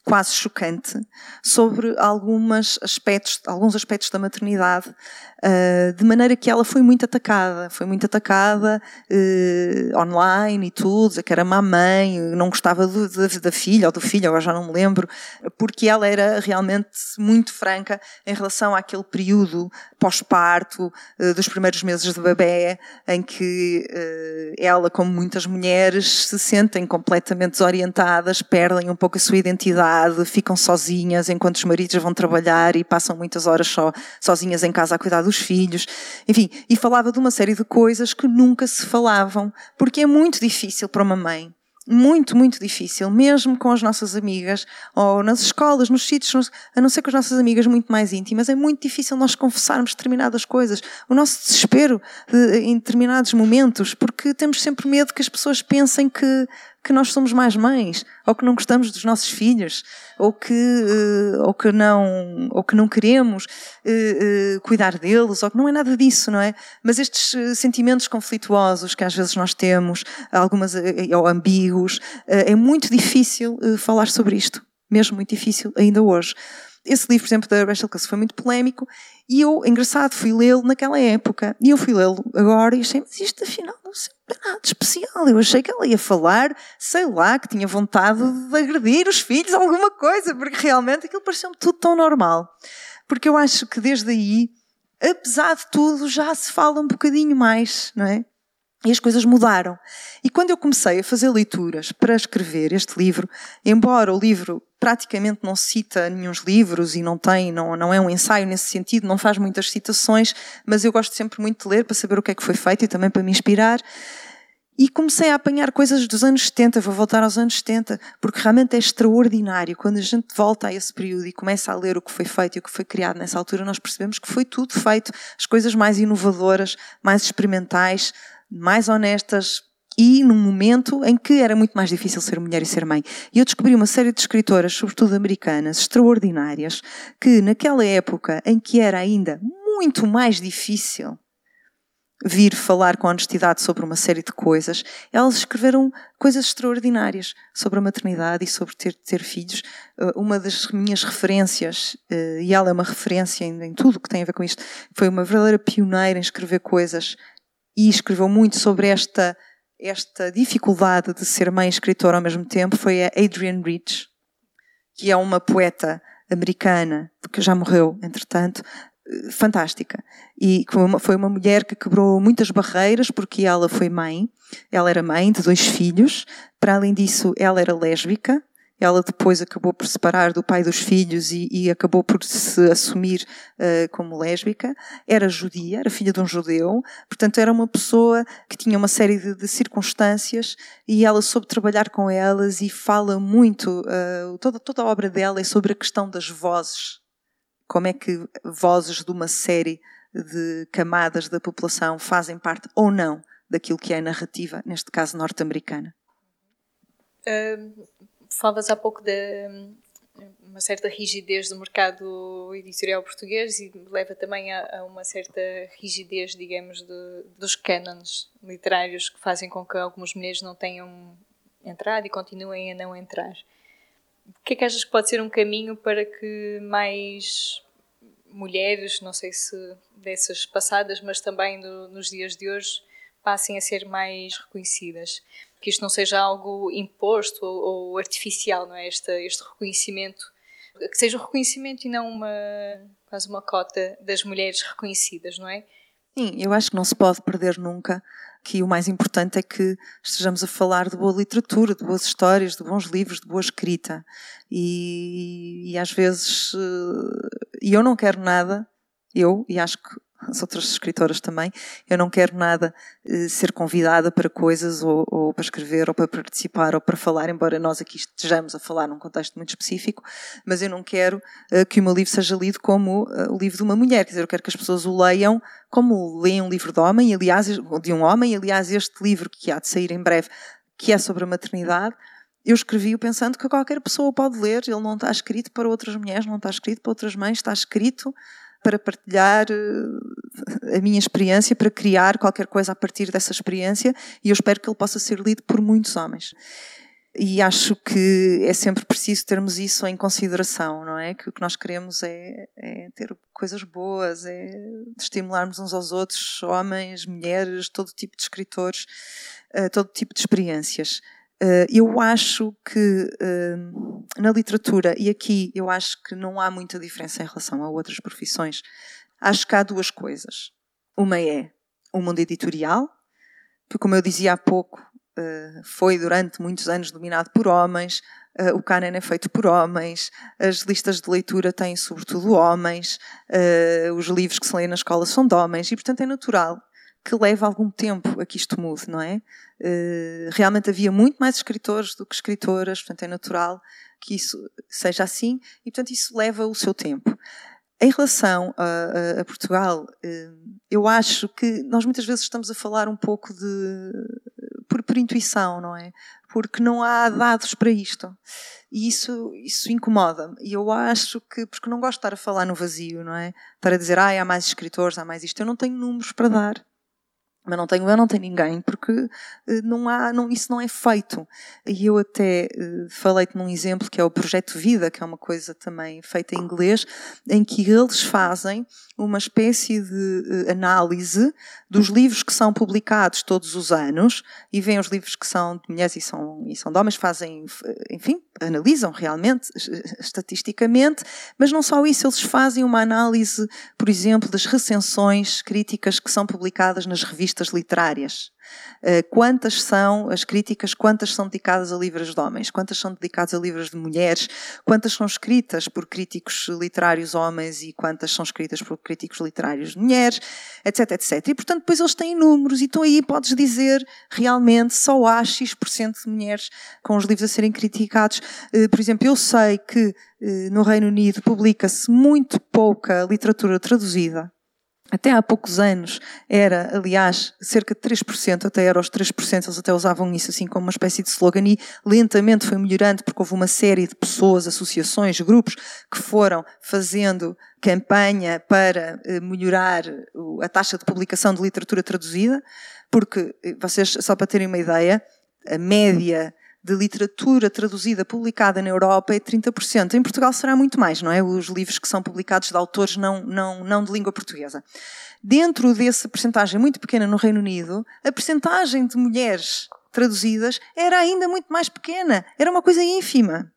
quase chocante sobre algumas aspectos, alguns aspectos da maternidade Uh, de maneira que ela foi muito atacada, foi muito atacada uh, online e tudo, que era má mãe, não gostava do, da, da, filha ou do filho, agora já não me lembro, porque ela era realmente muito franca em relação àquele período pós-parto, uh, dos primeiros meses de bebê, em que ela, como muitas mulheres, se sentem completamente desorientadas, perdem um pouco a sua identidade, ficam sozinhas enquanto os maridos vão trabalhar e passam muitas horas só, sozinhas em casa a cuidar do dos filhos, enfim, e falava de uma série de coisas que nunca se falavam, porque é muito difícil para uma mãe muito, muito difícil, mesmo com as nossas amigas, ou nas escolas, nos sítios, a não ser com as nossas amigas muito mais íntimas, é muito difícil nós confessarmos determinadas coisas. O nosso desespero de, em determinados momentos, porque temos sempre medo que as pessoas pensem que que nós somos mais mães, ou que não gostamos dos nossos filhos, ou que, uh, ou que, não, ou que não queremos uh, uh, cuidar deles, ou que não é nada disso, não é? Mas estes sentimentos conflituosos que às vezes nós temos, algumas, ou ambíguos, é muito difícil falar sobre isto. Mesmo muito difícil ainda hoje. Esse livro, por exemplo, da Rachel Cusk foi muito polémico e eu, engraçado, fui lê-lo naquela época e eu fui lê-lo agora e achei, mas isto afinal não é nada especial. Eu achei que ela ia falar, sei lá, que tinha vontade de agredir os filhos, alguma coisa, porque realmente aquilo pareceu-me tudo tão normal. Porque eu acho que desde aí, apesar de tudo, já se fala um bocadinho mais, não é? E as coisas mudaram. E quando eu comecei a fazer leituras para escrever este livro, embora o livro praticamente não cita nenhum livros e não tem, não, não é um ensaio nesse sentido, não faz muitas citações, mas eu gosto sempre muito de ler para saber o que é que foi feito e também para me inspirar. E comecei a apanhar coisas dos anos 70, vou voltar aos anos 70, porque realmente é extraordinário. Quando a gente volta a esse período e começa a ler o que foi feito e o que foi criado nessa altura, nós percebemos que foi tudo feito, as coisas mais inovadoras, mais experimentais, mais honestas, e num momento em que era muito mais difícil ser mulher e ser mãe. E eu descobri uma série de escritoras, sobretudo americanas, extraordinárias, que naquela época em que era ainda muito mais difícil vir falar com honestidade sobre uma série de coisas, elas escreveram coisas extraordinárias sobre a maternidade e sobre ter, ter filhos. Uh, uma das minhas referências, uh, e ela é uma referência em, em tudo que tem a ver com isto, foi uma verdadeira pioneira em escrever coisas e escreveu muito sobre esta esta dificuldade de ser mãe e escritora ao mesmo tempo foi a Adrienne Rich, que é uma poeta americana, que já morreu, entretanto, eh, fantástica. E foi uma mulher que quebrou muitas barreiras porque ela foi mãe. Ela era mãe de dois filhos. Para além disso, ela era lésbica. Ela depois acabou por separar do pai dos filhos e, e acabou por se assumir uh, como lésbica. Era judia, era filha de um judeu, portanto era uma pessoa que tinha uma série de, de circunstâncias e ela soube trabalhar com elas e fala muito, uh, toda, toda a obra dela é sobre a questão das vozes. Como é que vozes de uma série de camadas da população fazem parte ou não daquilo que é a narrativa, neste caso norte-americana. Falavas há pouco de uma certa rigidez do mercado editorial português e leva também a, a uma certa rigidez, digamos, de, dos cânones literários que fazem com que algumas mulheres não tenham entrado e continuem a não entrar. O que é que achas que pode ser um caminho para que mais mulheres, não sei se dessas passadas, mas também do, nos dias de hoje, passem a ser mais reconhecidas? Que isto não seja algo imposto ou, ou artificial, não é? Este, este reconhecimento, que seja um reconhecimento e não uma, quase uma cota das mulheres reconhecidas, não é? Sim, eu acho que não se pode perder nunca que o mais importante é que estejamos a falar de boa literatura, de boas histórias, de bons livros, de boa escrita. E, e às vezes, eh, e eu não quero nada, eu, e acho que as outras escritoras também, eu não quero nada eh, ser convidada para coisas ou, ou, para escrever ou para participar ou para falar, embora nós aqui estejamos a falar num contexto muito específico, mas eu não quero eh, que o meu livro seja lido como eh, o livro de uma mulher, quer dizer, eu quero que as pessoas o leiam como leem um livro de homem, aliás, de um homem, aliás, este livro que há de sair em breve, que é sobre a maternidade, eu escrevi-o pensando que qualquer pessoa pode ler, ele não está escrito para outras mulheres, não está escrito para outras mães, está escrito para partilhar eh, a minha experiência, para criar qualquer coisa a partir dessa experiência e eu espero que ele possa ser lido por muitos homens. E acho que é sempre preciso termos isso em consideração, não é? Que o que nós queremos é, é ter coisas boas, é estimularmos uns aos outros, homens, mulheres, todo tipo de escritores, eh, todo tipo de experiências. Eh, eu acho que eh, na literatura, e aqui eu acho que não há muita diferença em relação a outras profissões, acho que há duas coisas. Uma é o mundo editorial, que, como eu dizia há pouco, eh, foi durante muitos anos dominado por homens, o canon é feito por homens, as listas de leitura têm sobretudo homens, os livros que se lêem na escola são de homens, e portanto é natural que leva algum tempo a que isto mude, não é? Uh, realmente havia muito mais escritores do que escritoras, portanto é natural que isso seja assim e, portanto, isso leva o seu tempo. Em relação a, a, a Portugal, uh, eu acho que nós muitas vezes estamos a falar um pouco de. por, por intuição, não é? Porque não há dados para isto. E isso, isso incomoda-me. E eu acho que, porque não gosto de estar a falar no vazio, não é? Estar a dizer, ah, há mais escritores, há mais isto. Eu não tenho números para dar mas não tenho eu, não tenho ninguém, porque eh, não há, não, isso não é feito. E eu até uh, falei-te num exemplo que é o Projeto Vida, que é uma coisa também feita em inglês, em que eles fazem uma espécie de uh, análise dos livros que são publicados todos os anos e veem os livros que são de mulheres e são, e são de homens, fazem, enfim, analisam realmente, estatisticamente, mas não só isso, eles fazem uma análise, por exemplo, das recensões críticas que são publicadas nas revistas literárias. Eh, quantas são as críticas, quantas são dedicadas a livros de homens, quantas são dedicadas a livros de mulheres, quantas são escritas por críticos literários homens e quantas são escritas por críticos literários de mulheres, etc, etc. E, portanto, depois eles têm números e então aí podes dizer realmente só há X% de mulheres com os livros a serem criticados. Eh, por exemplo, eu sei que eh, no Reino Unido publica-se muito pouca literatura traduzida até há poucos anos era, aliás, cerca de 3%, até era os 3%, eles até usavam isso assim como uma espécie de slogan e lentamente foi melhorando porque houve uma série de pessoas, associações, grupos que foram fazendo campanha para eh, melhorar a taxa de publicação de literatura traduzida, porque eh, vocês, só para terem uma ideia, a média de literatura traduzida publicada na Europa é 30%. Em Portugal será muito mais, não é? Os livros que são publicados de autores não, não, não de língua portuguesa. Dentro dessa percentagem muito pequena no Reino Unido, a percentagem de mulheres traduzidas era ainda muito mais pequena. Era uma coisa ínfima.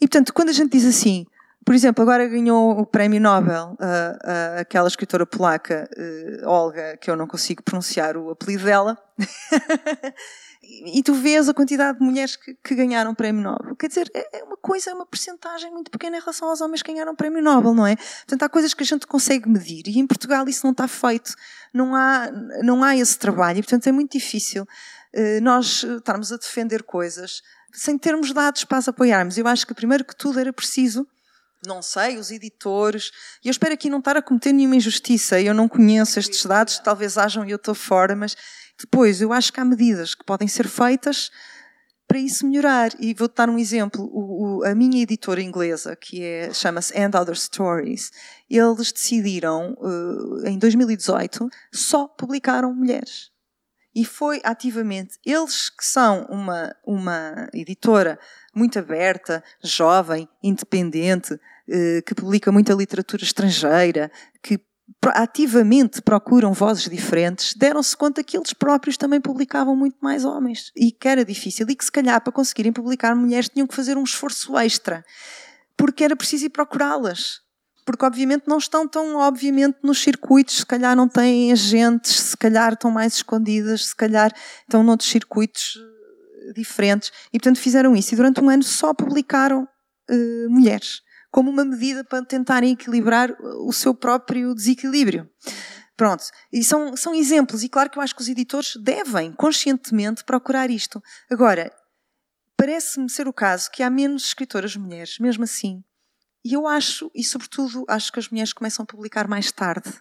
E, portanto, quando a gente diz assim, Por exemplo, agora ganhou o prémio Nobel uh, uh, aquela escritora polaca, uh, Olga, que eu não consigo pronunciar o apelido dela. (laughs) e tu vês a quantidade de mulheres que, que, ganharam o prémio Nobel. Quer dizer, é, é uma coisa, é uma percentagem muito pequena em relação aos homens que ganharam o prémio Nobel, não é? Portanto, há coisas que a gente consegue medir e em Portugal isso não está feito. Não há, não há esse trabalho e, portanto, é muito difícil nós estarmos a defender coisas sem termos dados para as apoiarmos. Eu acho que, primeiro que tudo, era preciso não sei, os editores. E eu espero aqui não estar a cometer nenhuma injustiça. Eu não conheço estes dados, talvez hajam e eu estou fora, mas depois eu acho que há medidas que podem ser feitas para isso melhorar. E vou-te dar um exemplo. O, o, a minha editora inglesa, que é, chama-se And Other Stories, eles decidiram, uh, em 2018, só publicaram mulheres. E foi ativamente eles que são uma, uma editora muito aberta, jovem, independente, eh, que publica muita literatura estrangeira, que ativamente procuram vozes diferentes, deram-se conta que eles próprios também publicavam muito mais homens. E que era difícil. E que se calhar para conseguirem publicar mulheres tinham que fazer um esforço extra. Porque era preciso ir procurá-las. Porque obviamente não estão tão obviamente nos circuitos, se calhar não têm agentes, se calhar estão mais escondidas, se calhar estão noutros circuitos eh, diferentes. E portanto fizeram isso. E durante um ano só publicaram uh, mulheres como uma medida para tentarem equilibrar o seu próprio desequilíbrio. Pronto, e são, são exemplos, e claro que eu acho que os editores devem conscientemente procurar isto. Agora, parece-me ser o caso que há menos escritoras mulheres, mesmo assim, e eu acho, e sobretudo, acho que as mulheres começam a publicar mais tarde.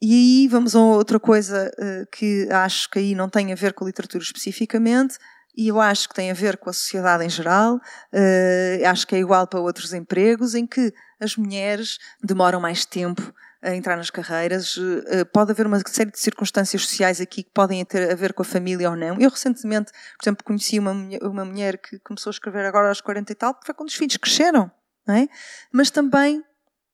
E aí vamos a outra coisa uh, que acho que aí não tem a ver com literatura especificamente, e eu acho que tem a ver com a sociedade em geral, uh, acho que é igual para outros empregos, em que as mulheres demoram mais tempo a entrar nas carreiras. Uh, pode haver uma série de circunstâncias sociais aqui que podem ter a ver com a família ou não. Eu recentemente, por exemplo, conheci uma, uma mulher que começou a escrever agora aos 40 e tal, porque foi quando os filhos cresceram não é? Mas também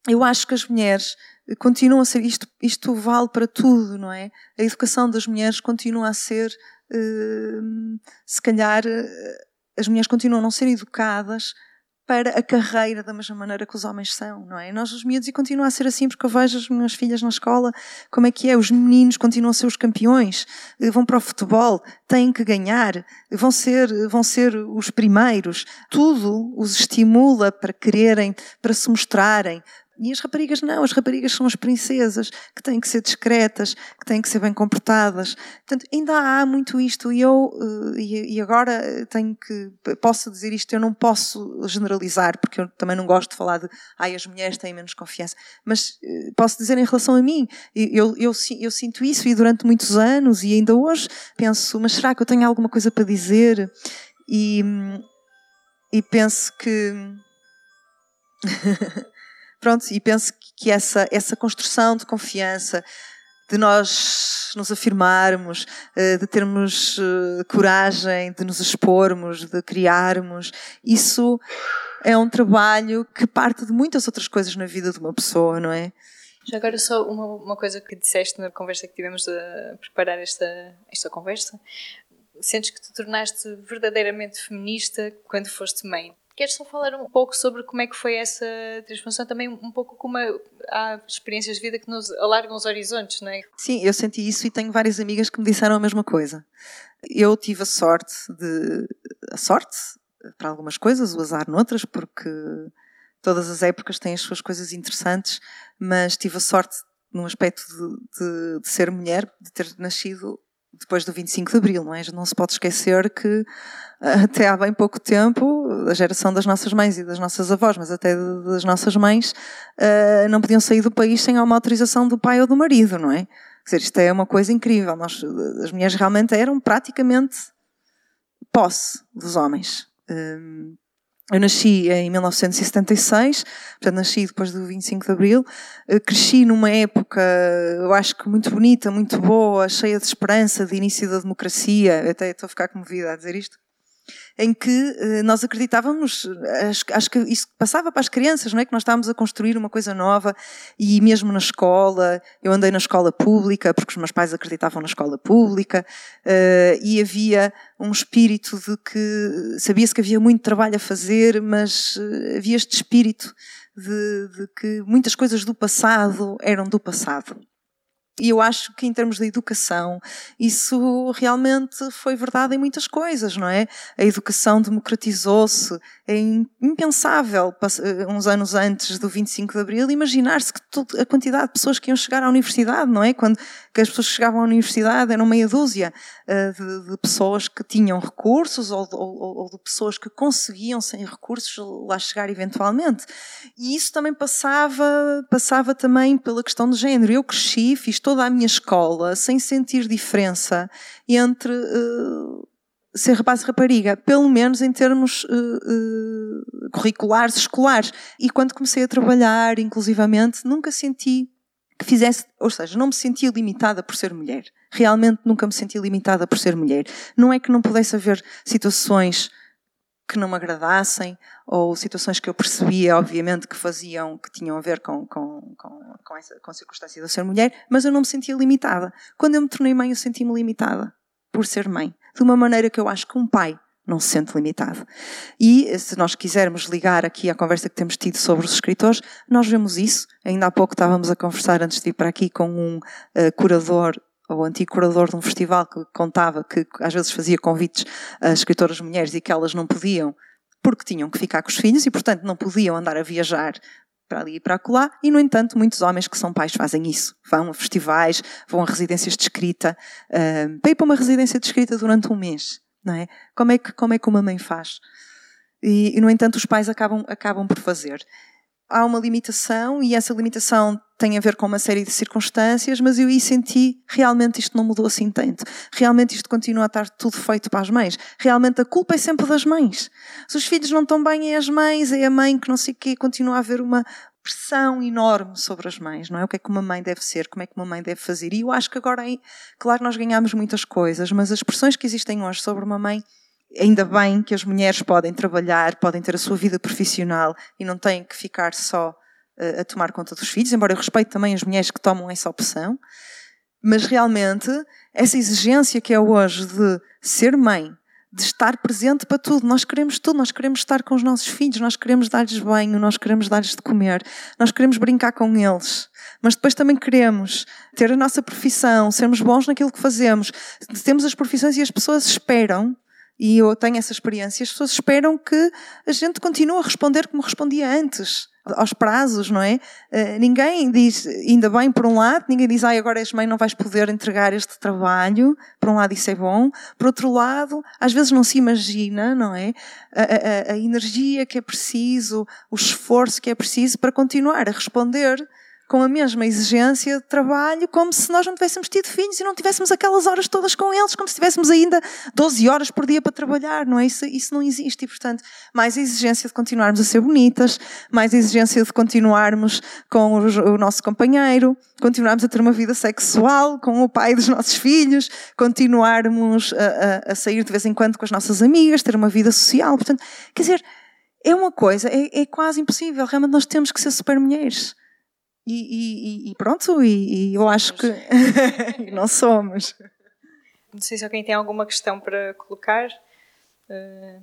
eu acho que as mulheres continuam a ser, isto, isto vale para tudo, não é? A educação das mulheres continua a ser, uh, se calhar, uh, as mulheres continuam a não ser educadas para a carreira da mesma maneira que os homens são, não é? Nós, os miúdos, e continua a ser assim, porque eu vejo as minhas filhas na escola, como é que é? Os meninos continuam a ser os campeões, eh, vão para o futebol, têm que ganhar, vão ser, vão ser os primeiros. Tudo os estimula para quererem, para se mostrarem, e as raparigas não, as raparigas são as princesas, que têm que ser discretas, que têm que ser bem comportadas. Portanto, ainda há muito isto e eu, eh, e agora tenho que, posso dizer isto, eu não posso generalizar, porque eu também não gosto de falar de, ai, as mulheres têm menos confiança, mas eh, posso dizer em relação a mim, eu, eu, eu sinto isso e durante muitos anos e ainda hoje penso, mas será que eu tenho alguma coisa para dizer? E, e penso que (laughs) Pronto, e penso que essa, essa construção de confiança, de nós nos afirmarmos, eh, de termos eh, coragem, de nos expormos, de criarmos, isso é um trabalho que parte de muitas outras coisas na vida de uma pessoa, não é? Já agora só uma, uma coisa que disseste na conversa que tivemos a preparar esta, esta conversa. Sentes que te tornaste verdadeiramente feminista quando foste mãe. Queres só falar um pouco sobre como é que foi essa transformação? Também um pouco como há experiências de vida que nos alargam os horizontes, não é? Sim, eu senti isso e tenho várias amigas que me disseram a mesma coisa. Eu tive a sorte de. a sorte para algumas coisas, o azar noutras, porque todas as épocas têm as suas coisas interessantes, mas tive a sorte num aspecto de, de, de ser mulher, de ter nascido depois do 25 de Abril, não é? Não se pode esquecer que eh, até há bem pouco tempo, a geração das nossas mães e das nossas avós, mas até das nossas mães, eh, não podiam sair do país sem uma autorização do pai ou do marido, não é? Quer dizer, isto é uma coisa incrível. Nós, as mulheres realmente eram praticamente posse dos homens. Ehm, eu nasci em 1976, portanto nasci depois do 25 de Abril. Cresci numa época, eu acho que muito bonita, muito boa, cheia de esperança, de início da democracia. Até estou a ficar comovida a dizer isto. Em que eh, nós acreditávamos, acho, que isso passava para as crianças, não é? Que nós estávamos a construir uma coisa nova e mesmo na escola, eu andei na escola pública porque os meus pais acreditavam na escola pública eh, e havia um espírito de que sabia-se que havia muito trabalho a fazer, mas eh, havia este espírito de, de que muitas coisas do passado eram do passado. E eu acho que em termos de educação, isso realmente foi verdade em muitas coisas, não é? A educação democratizou-se. É impensável, eh, uns anos antes do 25 de Abril, imaginar-se que a quantidade de pessoas que iam chegar à universidade, não é? Quando que as pessoas chegavam à universidade eram meia dúzia uh, de, de, pessoas que tinham recursos ou, ou, ou, de pessoas que conseguiam, sem recursos, lá chegar eventualmente. E isso também passava, passava também pela questão de género. Eu cresci, fiz toda a minha escola sem sentir diferença entre uh, ser rapaz e rapariga, pelo menos em termos uh, uh, curriculares, escolares. E quando comecei a trabalhar, inclusivamente, nunca senti que fizesse, ou seja, não me sentia limitada por ser mulher. Realmente nunca me senti limitada por ser mulher. Não é que não pudesse haver situações que não me agradassem ou situações que eu percebia, obviamente, que faziam, que tinham a ver com, com, com, com, essa, com a circunstância de eu ser mulher, mas eu não me sentia limitada. Quando eu me tornei mãe, eu senti-me limitada por ser mãe. De uma maneira que eu acho que um pai não se sente limitado. E se nós quisermos ligar aqui à conversa que temos tido sobre os escritores, nós vemos isso. Ainda há pouco estávamos a conversar antes de ir para aqui com um uh, curador o antigo curador de um festival que contava que às vezes fazia convites a escritoras mulheres e que elas não podiam porque tinham que ficar com os filhos e, portanto, não podiam andar a viajar para ali e para acolá, e, no entanto, muitos homens que são pais fazem isso. Vão a festivais, vão a residências de escrita, uh, para para uma residência de escrita durante um mês, não é? Como é que, como é que uma mãe faz? E, e no entanto, os pais acabam, acabam por fazer há uma limitação e essa limitação tem a ver com uma série de circunstâncias, mas eu aí senti realmente isto não mudou assim tanto. Realmente isto continua a estar tudo feito para as mães. Realmente a culpa é sempre das mães. Se os filhos não estão bem, é as mães, é a mãe que não sei o quê, continua a haver uma pressão enorme sobre as mães, não é? O que é que uma mãe deve ser, como é que uma mãe deve fazer. E eu acho que agora, claro, nós ganhamos muitas coisas, mas as pressões que existem hoje sobre uma mãe ainda bem que as mulheres podem trabalhar, podem ter a sua vida profissional e não têm que ficar só uh, a tomar conta dos filhos, embora eu respeite também as mulheres que tomam essa opção. Mas realmente, essa exigência que é hoje de ser mãe, de estar presente para tudo. Nós queremos tudo, nós queremos estar com os nossos filhos, nós queremos dar-lhes banho, nós queremos dar-lhes de comer, nós queremos brincar com eles. Mas depois também queremos ter a nossa profissão, sermos bons naquilo que fazemos. Temos as profissões e as pessoas esperam e eu tenho essa experiência, as pessoas esperam que a gente continue a responder como respondia antes, aos prazos, não é? Uh, ninguém diz, ainda bem por um lado, ninguém diz, ai, agora és mãe, não vais poder entregar este trabalho, por um lado isso é bom, por outro lado, às vezes não se imagina, não é? A, a, a energia que é preciso, o esforço que é preciso para continuar a responder com a mesma exigência de trabalho, como se nós não tivéssemos tido filhos e não tivéssemos aquelas horas todas com eles, como se tivéssemos ainda 12 horas por dia para trabalhar, não é? Isso, isso não existe. E, portanto, mais a exigência de continuarmos a ser bonitas, mais a exigência de continuarmos com o, nosso companheiro, continuarmos a ter uma vida sexual com o pai dos nossos filhos, continuarmos a, a, a sair de vez em quando com as nossas amigas, ter uma vida social. Portanto, quer dizer, é uma coisa, é, é quase impossível. Realmente nós temos que ser super mulheres. E, e, e pronto, e, e, eu acho que (laughs) não somos. Não sei se alguém tem alguma questão para colocar. Uh...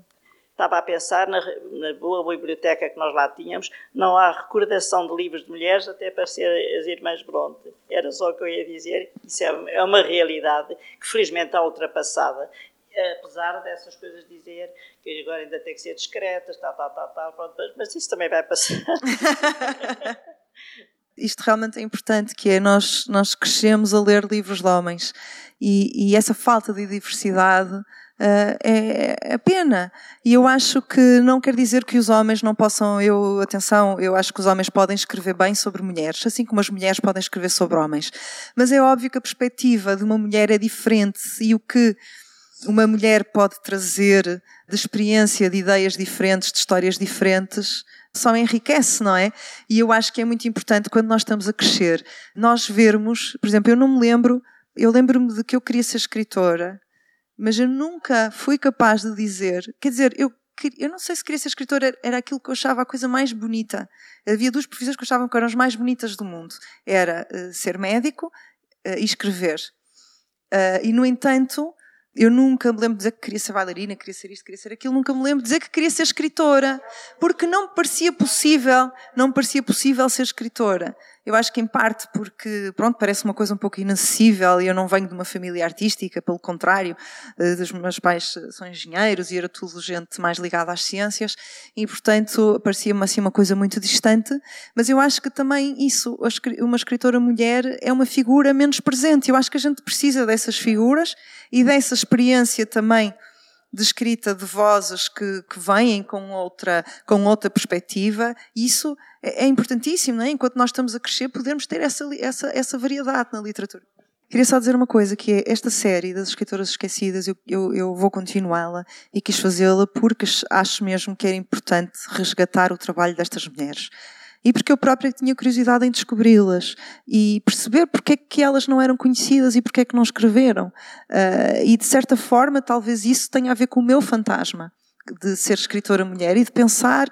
Estava a pensar na, na, boa biblioteca que nós lá tínhamos, não há recordação de livros de mulheres até para ser as Irmãs Bronte. Era só o que eu ia dizer. Isso é, é uma realidade que felizmente está ultrapassada apesar dessas coisas dizer que agora ainda tem que ser discretas, tal, tal, tal, tal, mas isso também vai passar. (laughs) (laughs) isto realmente é importante, que é nós, nós crescemos a ler livros de homens e, e essa falta de diversidade uh, é, é pena. E eu acho que não quer dizer que os homens não possam, eu, atenção, eu acho que os homens podem escrever bem sobre mulheres, assim como as mulheres podem escrever sobre homens. Mas é óbvio que a perspectiva de uma mulher é diferente e o que uma mulher pode trazer de experiência, de ideias diferentes, de histórias diferentes, só enriquece, não é? E eu acho que é muito importante quando nós estamos a crescer, nós vermos, por exemplo, eu não me lembro, eu lembro-me de que eu queria ser escritora, mas eu nunca fui capaz de dizer, quer dizer, eu, eu não sei se queria ser escritora, era aquilo que eu achava a coisa mais bonita. Havia duas profissões que eu achava que eram as mais bonitas do mundo. Era uh, ser médico uh, e escrever. Uh, e, no entanto, eu nunca me lembro de dizer que queria ser bailarina, queria ser isto, queria ser aquilo, nunca me lembro de dizer que queria ser escritora, porque não me parecia possível, não me parecia possível ser escritora. Eu acho que em parte porque, pronto, parece uma coisa um pouco inacessível e eu não venho de uma família artística, pelo contrário, eh, os meus pais são engenheiros e era tudo gente mais ligada às ciências e, portanto, parecia-me assim uma coisa muito distante, mas eu acho que também isso, uma escritora mulher é uma figura menos presente. Eu acho que a gente precisa dessas figuras e dessa experiência também de escrita de vozes que, que vêm com outra, com outra perspectiva, isso é, é importantíssimo, não é? Enquanto nós estamos a crescer, podermos ter essa, essa, essa variedade na literatura. Queria só dizer uma coisa, que é esta série das escritoras esquecidas, eu, eu, eu vou continuá-la e quis fazê-la porque acho mesmo que era importante resgatar o trabalho destas mulheres e porque eu própria tinha curiosidade em descobri-las e perceber porque é que elas não eram conhecidas e porque é que não escreveram. Uh, e de certa forma, talvez isso tenha a ver com o meu fantasma de ser escritora mulher e de pensar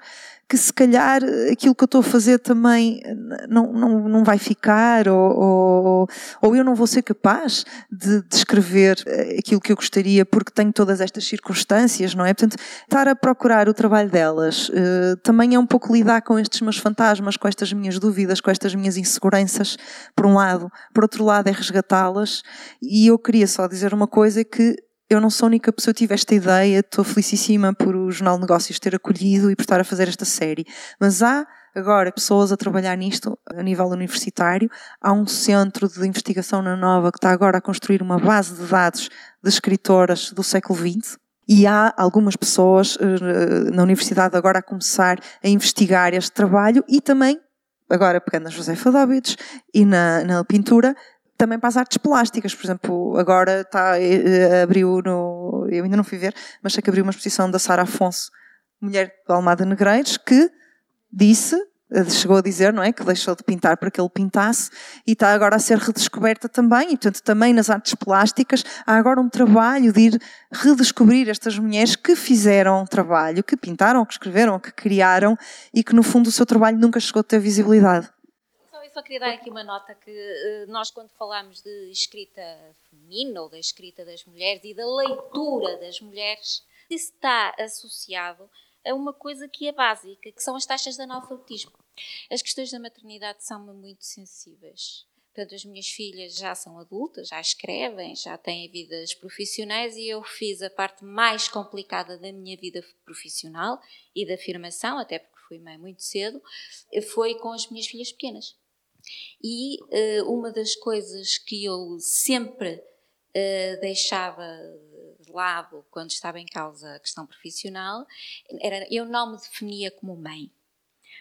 que se calhar aquilo que eu estou a fazer também não, não, não vai ficar, ou, ou, ou eu não vou ser capaz de descrever eh, aquilo que eu gostaria porque tenho todas estas circunstâncias, não é? Portanto, estar a procurar o trabalho delas uh, também é um pouco lidar com estes meus fantasmas, com estas minhas dúvidas, com estas minhas inseguranças, por um lado. Por outro lado, é resgatá-las. E eu queria só dizer uma coisa que eu não sou a única pessoa que tive esta ideia, estou felicíssima por o Jornal de Negócios ter acolhido e por estar a fazer esta série. Mas há agora pessoas a trabalhar nisto a nível universitário. Há um centro de investigação na Nova que está agora a construir uma base de dados de escritoras do século XX. E há algumas pessoas eh, na universidade agora a começar a investigar este trabalho e também, agora pegando na Josefa Dóbides e na, na pintura, também para as artes plásticas, por exemplo, agora está, eh, abriu no, eu ainda não fui ver, mas sei que abriu uma exposição da Sara Afonso, mulher de Almada Negreiros, que disse, eh, chegou a dizer, não é, que deixou de pintar para que ele pintasse e está agora a ser redescoberta também, e portanto também nas artes plásticas há agora um trabalho de ir redescobrir estas mulheres que fizeram trabalho, que pintaram, que escreveram, que criaram e que no fundo o seu trabalho nunca chegou a ter visibilidade só queria dar aqui uma nota que eh, nós, quando falamos de escrita feminina ou da escrita das mulheres e da leitura das mulheres, isso está associado a uma coisa que é básica, que são as taxas de analfabetismo. As questões da maternidade são-me muito sensíveis. Portanto, as minhas filhas já são adultas, já escrevem, já têm vidas profissionais e eu fiz a parte mais complicada da minha vida profissional e da afirmação, até porque fui mãe muito cedo, foi com as minhas filhas pequenas. E uh, uma das coisas que eu sempre uh, deixava de lado quando estava em causa a questão profissional era eu não me definia como mãe.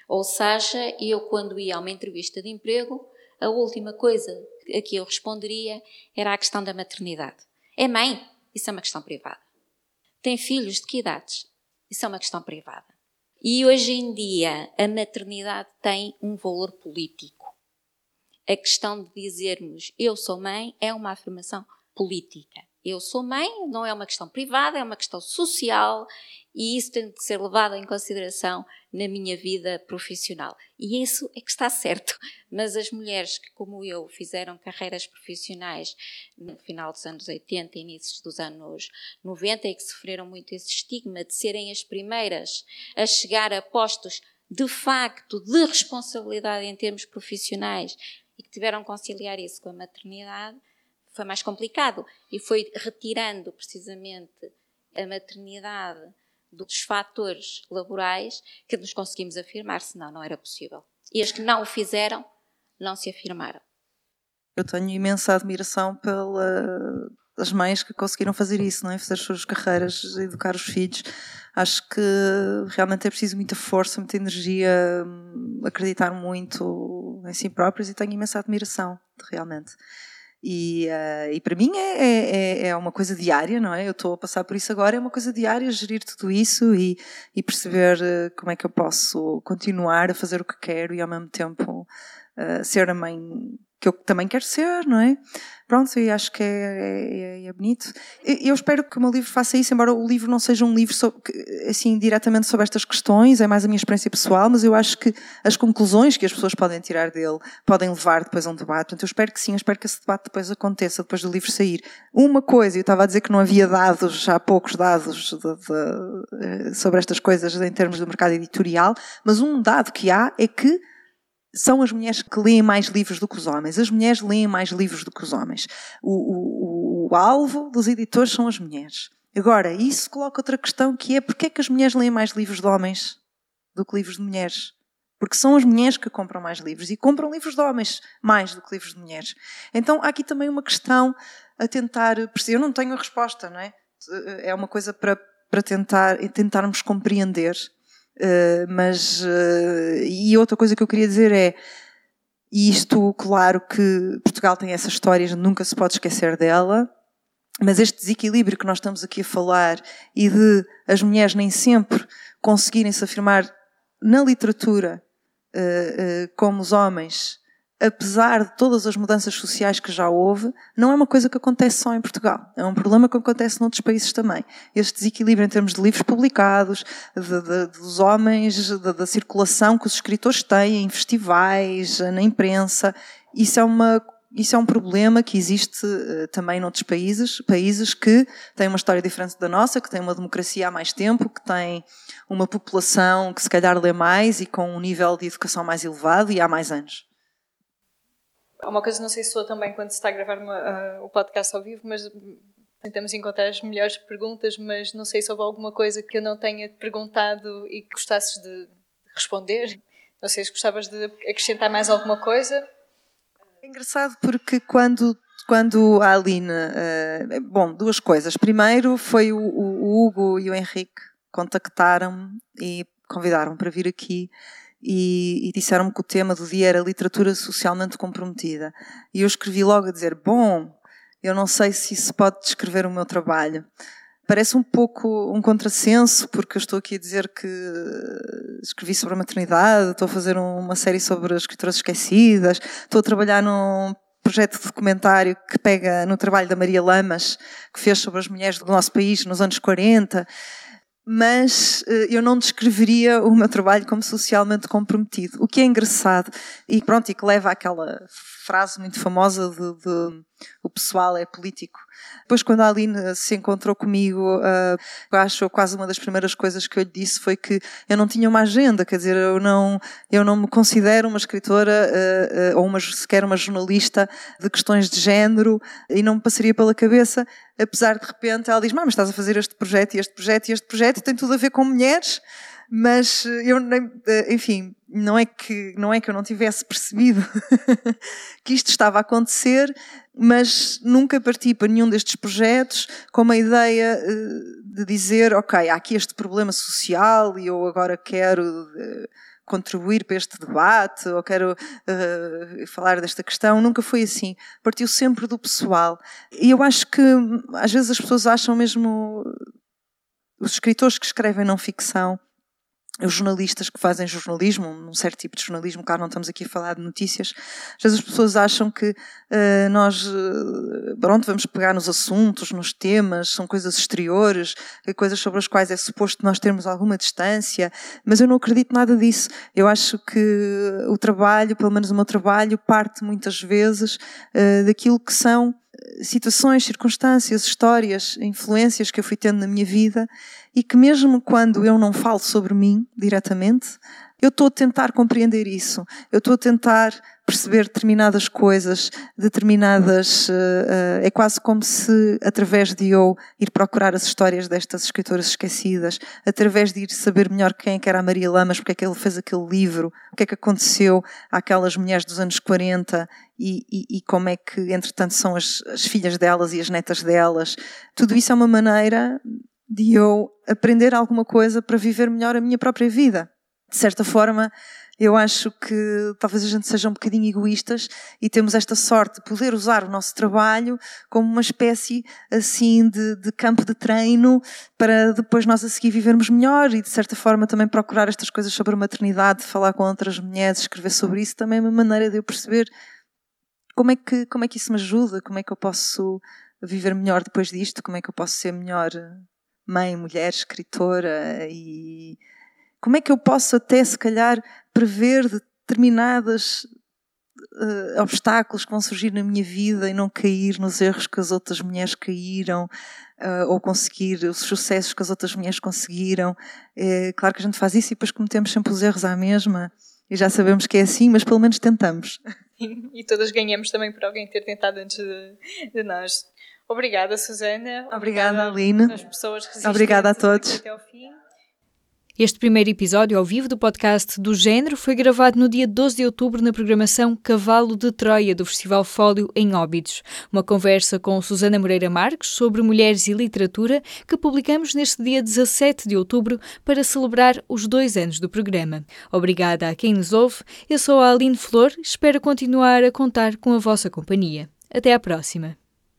Ou seja, eu quando ia a uma entrevista de emprego, a última coisa a que eu responderia era a questão da maternidade. É mãe? Isso é uma questão privada. Tem filhos de que idades? Isso é uma questão privada. E hoje em dia a maternidade tem um valor político a questão de dizermos eu sou mãe é uma afirmação política. Eu sou mãe não é uma questão privada, é uma questão social e isso tem de ser levado em consideração na minha vida profissional. E isso é que está certo. (laughs) Mas as mulheres que, como eu, fizeram carreiras profissionais no final dos anos 80 e inícios dos anos 90 e que sofreram muito esse estigma de serem as primeiras a chegar a postos de facto de responsabilidade em termos profissionais e que tiveram que conciliar isso com a maternidade, foi mais complicado. E foi retirando precisamente a maternidade dos fatores laborais que nos conseguimos afirmar, senão não era possível. E as que não o fizeram, não se afirmaram. Eu tenho imensa admiração pelas mães que conseguiram fazer isso, não é? Fazer as suas carreiras, educar os filhos. Acho que realmente é preciso muita força, muita energia, acreditar muito em si próprios e tenho imensa admiração, realmente. E, uh, e para mim é, é, é, é, uma coisa diária, não é? Eu estou a passar por isso agora, é uma coisa diária gerir tudo isso e, e perceber uh, como é que eu posso continuar a fazer o que quero e ao mesmo tempo uh, ser a mãe que eu também quero ser, não é? Pronto, e acho que é, é, é, bonito. Eu espero que o meu livro faça isso, embora o livro não seja um livro sobre, assim diretamente sobre estas questões, é mais a minha experiência pessoal, mas eu acho que as conclusões que as pessoas podem tirar dele podem levar depois a um debate. Portanto, eu espero que sim, eu espero que esse debate depois aconteça, depois do livro sair. Uma coisa, eu estava a dizer que não havia dados, já há poucos dados de, de, sobre estas coisas em termos do mercado editorial, mas um dado que há é que são as mulheres que leem mais livros do que os homens. As mulheres leem mais livros do que os homens. O, o, o alvo dos editores são as mulheres. Agora, isso coloca outra questão que é porquê é que as mulheres leem mais livros de homens do que livros de mulheres? Porque são as mulheres que compram mais livros e compram livros de homens mais do que livros de mulheres. Então há aqui também uma questão a tentar perceber. Eu não tenho a resposta, não é? É uma coisa para, para tentar, tentarmos compreender Uh, mas, uh, e outra coisa que eu queria dizer é, isto, claro que Portugal tem essa história, nunca se pode esquecer dela, mas este desequilíbrio que nós estamos aqui a falar e de as mulheres nem sempre conseguirem se afirmar na literatura uh, como os homens, apesar de todas as mudanças sociais que já houve, não é uma coisa que acontece só em Portugal. É um problema que acontece noutros países também. Este desequilíbrio em termos de livros publicados, de, de, dos homens, da circulação que os escritores têm em festivais, na imprensa, isso é uma isso é um problema que existe uh, também noutros países, países que têm uma história diferente da nossa, que têm uma democracia há mais tempo, que têm uma população que se calhar lê mais e com um nível de educação mais elevado e há mais anos. Há uma coisa, não sei se sou também quando se está a gravar uma, uh, o podcast ao vivo, mas tentamos encontrar as melhores perguntas, mas não sei se houve alguma coisa que eu não tenha perguntado e que gostasses de responder. Não sei se gostavas de acrescentar mais alguma coisa. É engraçado porque quando quando a Aline, uh, bom, duas coisas. Primeiro foi o, o Hugo e o Henrique contactaram-me e convidaram para vir aqui e, e disseram-me que o tema do dia era literatura socialmente comprometida. E eu escrevi logo a dizer: Bom, eu não sei se isso pode descrever o meu trabalho. Parece um pouco um contrassenso, porque eu estou aqui a dizer que escrevi sobre a maternidade, estou a fazer uma série sobre as escritoras esquecidas, estou a trabalhar num projeto de documentário que pega no trabalho da Maria Lamas, que fez sobre as mulheres do nosso país nos anos 40 mas eh, eu não descreveria o meu trabalho como socialmente comprometido. O que é engraçado e pronto, e que leva àquela frase muito famosa de, de o pessoal é político. Depois, quando a Aline se encontrou comigo, uh, acho quase uma das primeiras coisas que eu lhe disse foi que eu não tinha uma agenda, quer dizer, eu não, eu não me considero uma escritora uh, uh, ou uma, sequer uma jornalista de questões de género e não me passaria pela cabeça, apesar de repente ela diz: Mas estás a fazer este projeto e este projeto e este projeto e tem tudo a ver com mulheres mas eu nem, enfim, não é que não é que eu não tivesse percebido (laughs) que isto estava a acontecer, mas nunca parti para nenhum destes projetos com uma ideia eh, de dizer, ok, há aqui este problema social e eu agora quero eh, contribuir para este debate ou quero uh, falar desta questão. Nunca foi assim. Partiu sempre do pessoal. E eu acho que às vezes as pessoas acham mesmo os escritores que escrevem não ficção os jornalistas que fazem jornalismo, um certo tipo de jornalismo, claro, não estamos aqui a falar de notícias, às vezes as pessoas acham que uh, nós, uh, pronto, vamos pegar nos assuntos, nos temas, são coisas exteriores, coisas sobre as quais é suposto nós termos alguma distância, mas eu não acredito nada disso. Eu acho que o trabalho, pelo menos o meu trabalho, parte muitas vezes uh, daquilo que são situações, circunstâncias, histórias, influências que eu fui tendo na minha vida e que mesmo quando eu não falo sobre mim diretamente, eu estou a tentar compreender isso. Eu estou a tentar perceber determinadas coisas, determinadas. Uh, uh, é quase como se, através de eu ir procurar as histórias destas escritoras esquecidas, através de ir saber melhor quem é era a Maria Lamas, porque é que ele fez aquele livro, o que é que aconteceu àquelas mulheres dos anos 40 e, e, e como é que, entretanto, são as, as filhas delas e as netas delas. Tudo isso é uma maneira de eu aprender alguma coisa para viver melhor a minha própria vida. De certa forma, eu acho que talvez a gente seja um bocadinho egoístas e temos esta sorte de poder usar o nosso trabalho como uma espécie assim de, de, campo de treino para depois nós a seguir vivermos melhor e de certa forma também procurar estas coisas sobre a maternidade, falar com outras mulheres, escrever sobre isso, também é uma maneira de eu perceber como é que como é que isso me ajuda? Como é que eu posso viver melhor depois disto? Como é que eu posso ser melhor mãe, mulher, escritora e como é que eu posso até se calhar prever determinadas uh, obstáculos que vão surgir na minha vida e não cair nos erros que as outras mulheres caíram uh, ou conseguir os sucessos que as outras mulheres conseguiram. É claro que a gente faz isso e depois cometemos sempre os erros à mesma e já sabemos que é assim, mas pelo menos tentamos. E todas ganhamos também por alguém ter tentado antes de, de nós. Obrigada, Susana. Obrigada, Aline. Obrigada a todos. Até ao fim. Este primeiro episódio ao vivo do podcast do Género foi gravado no dia 12 de outubro na programação Cavalo de Troia do Festival Fólio em Óbidos. Uma conversa com Susana Moreira Marques sobre mulheres e literatura que publicamos neste dia 17 de outubro para celebrar os dois anos do programa. Obrigada a quem nos ouve. Eu sou a Aline Flor e espero continuar a contar com a vossa companhia. Até à próxima.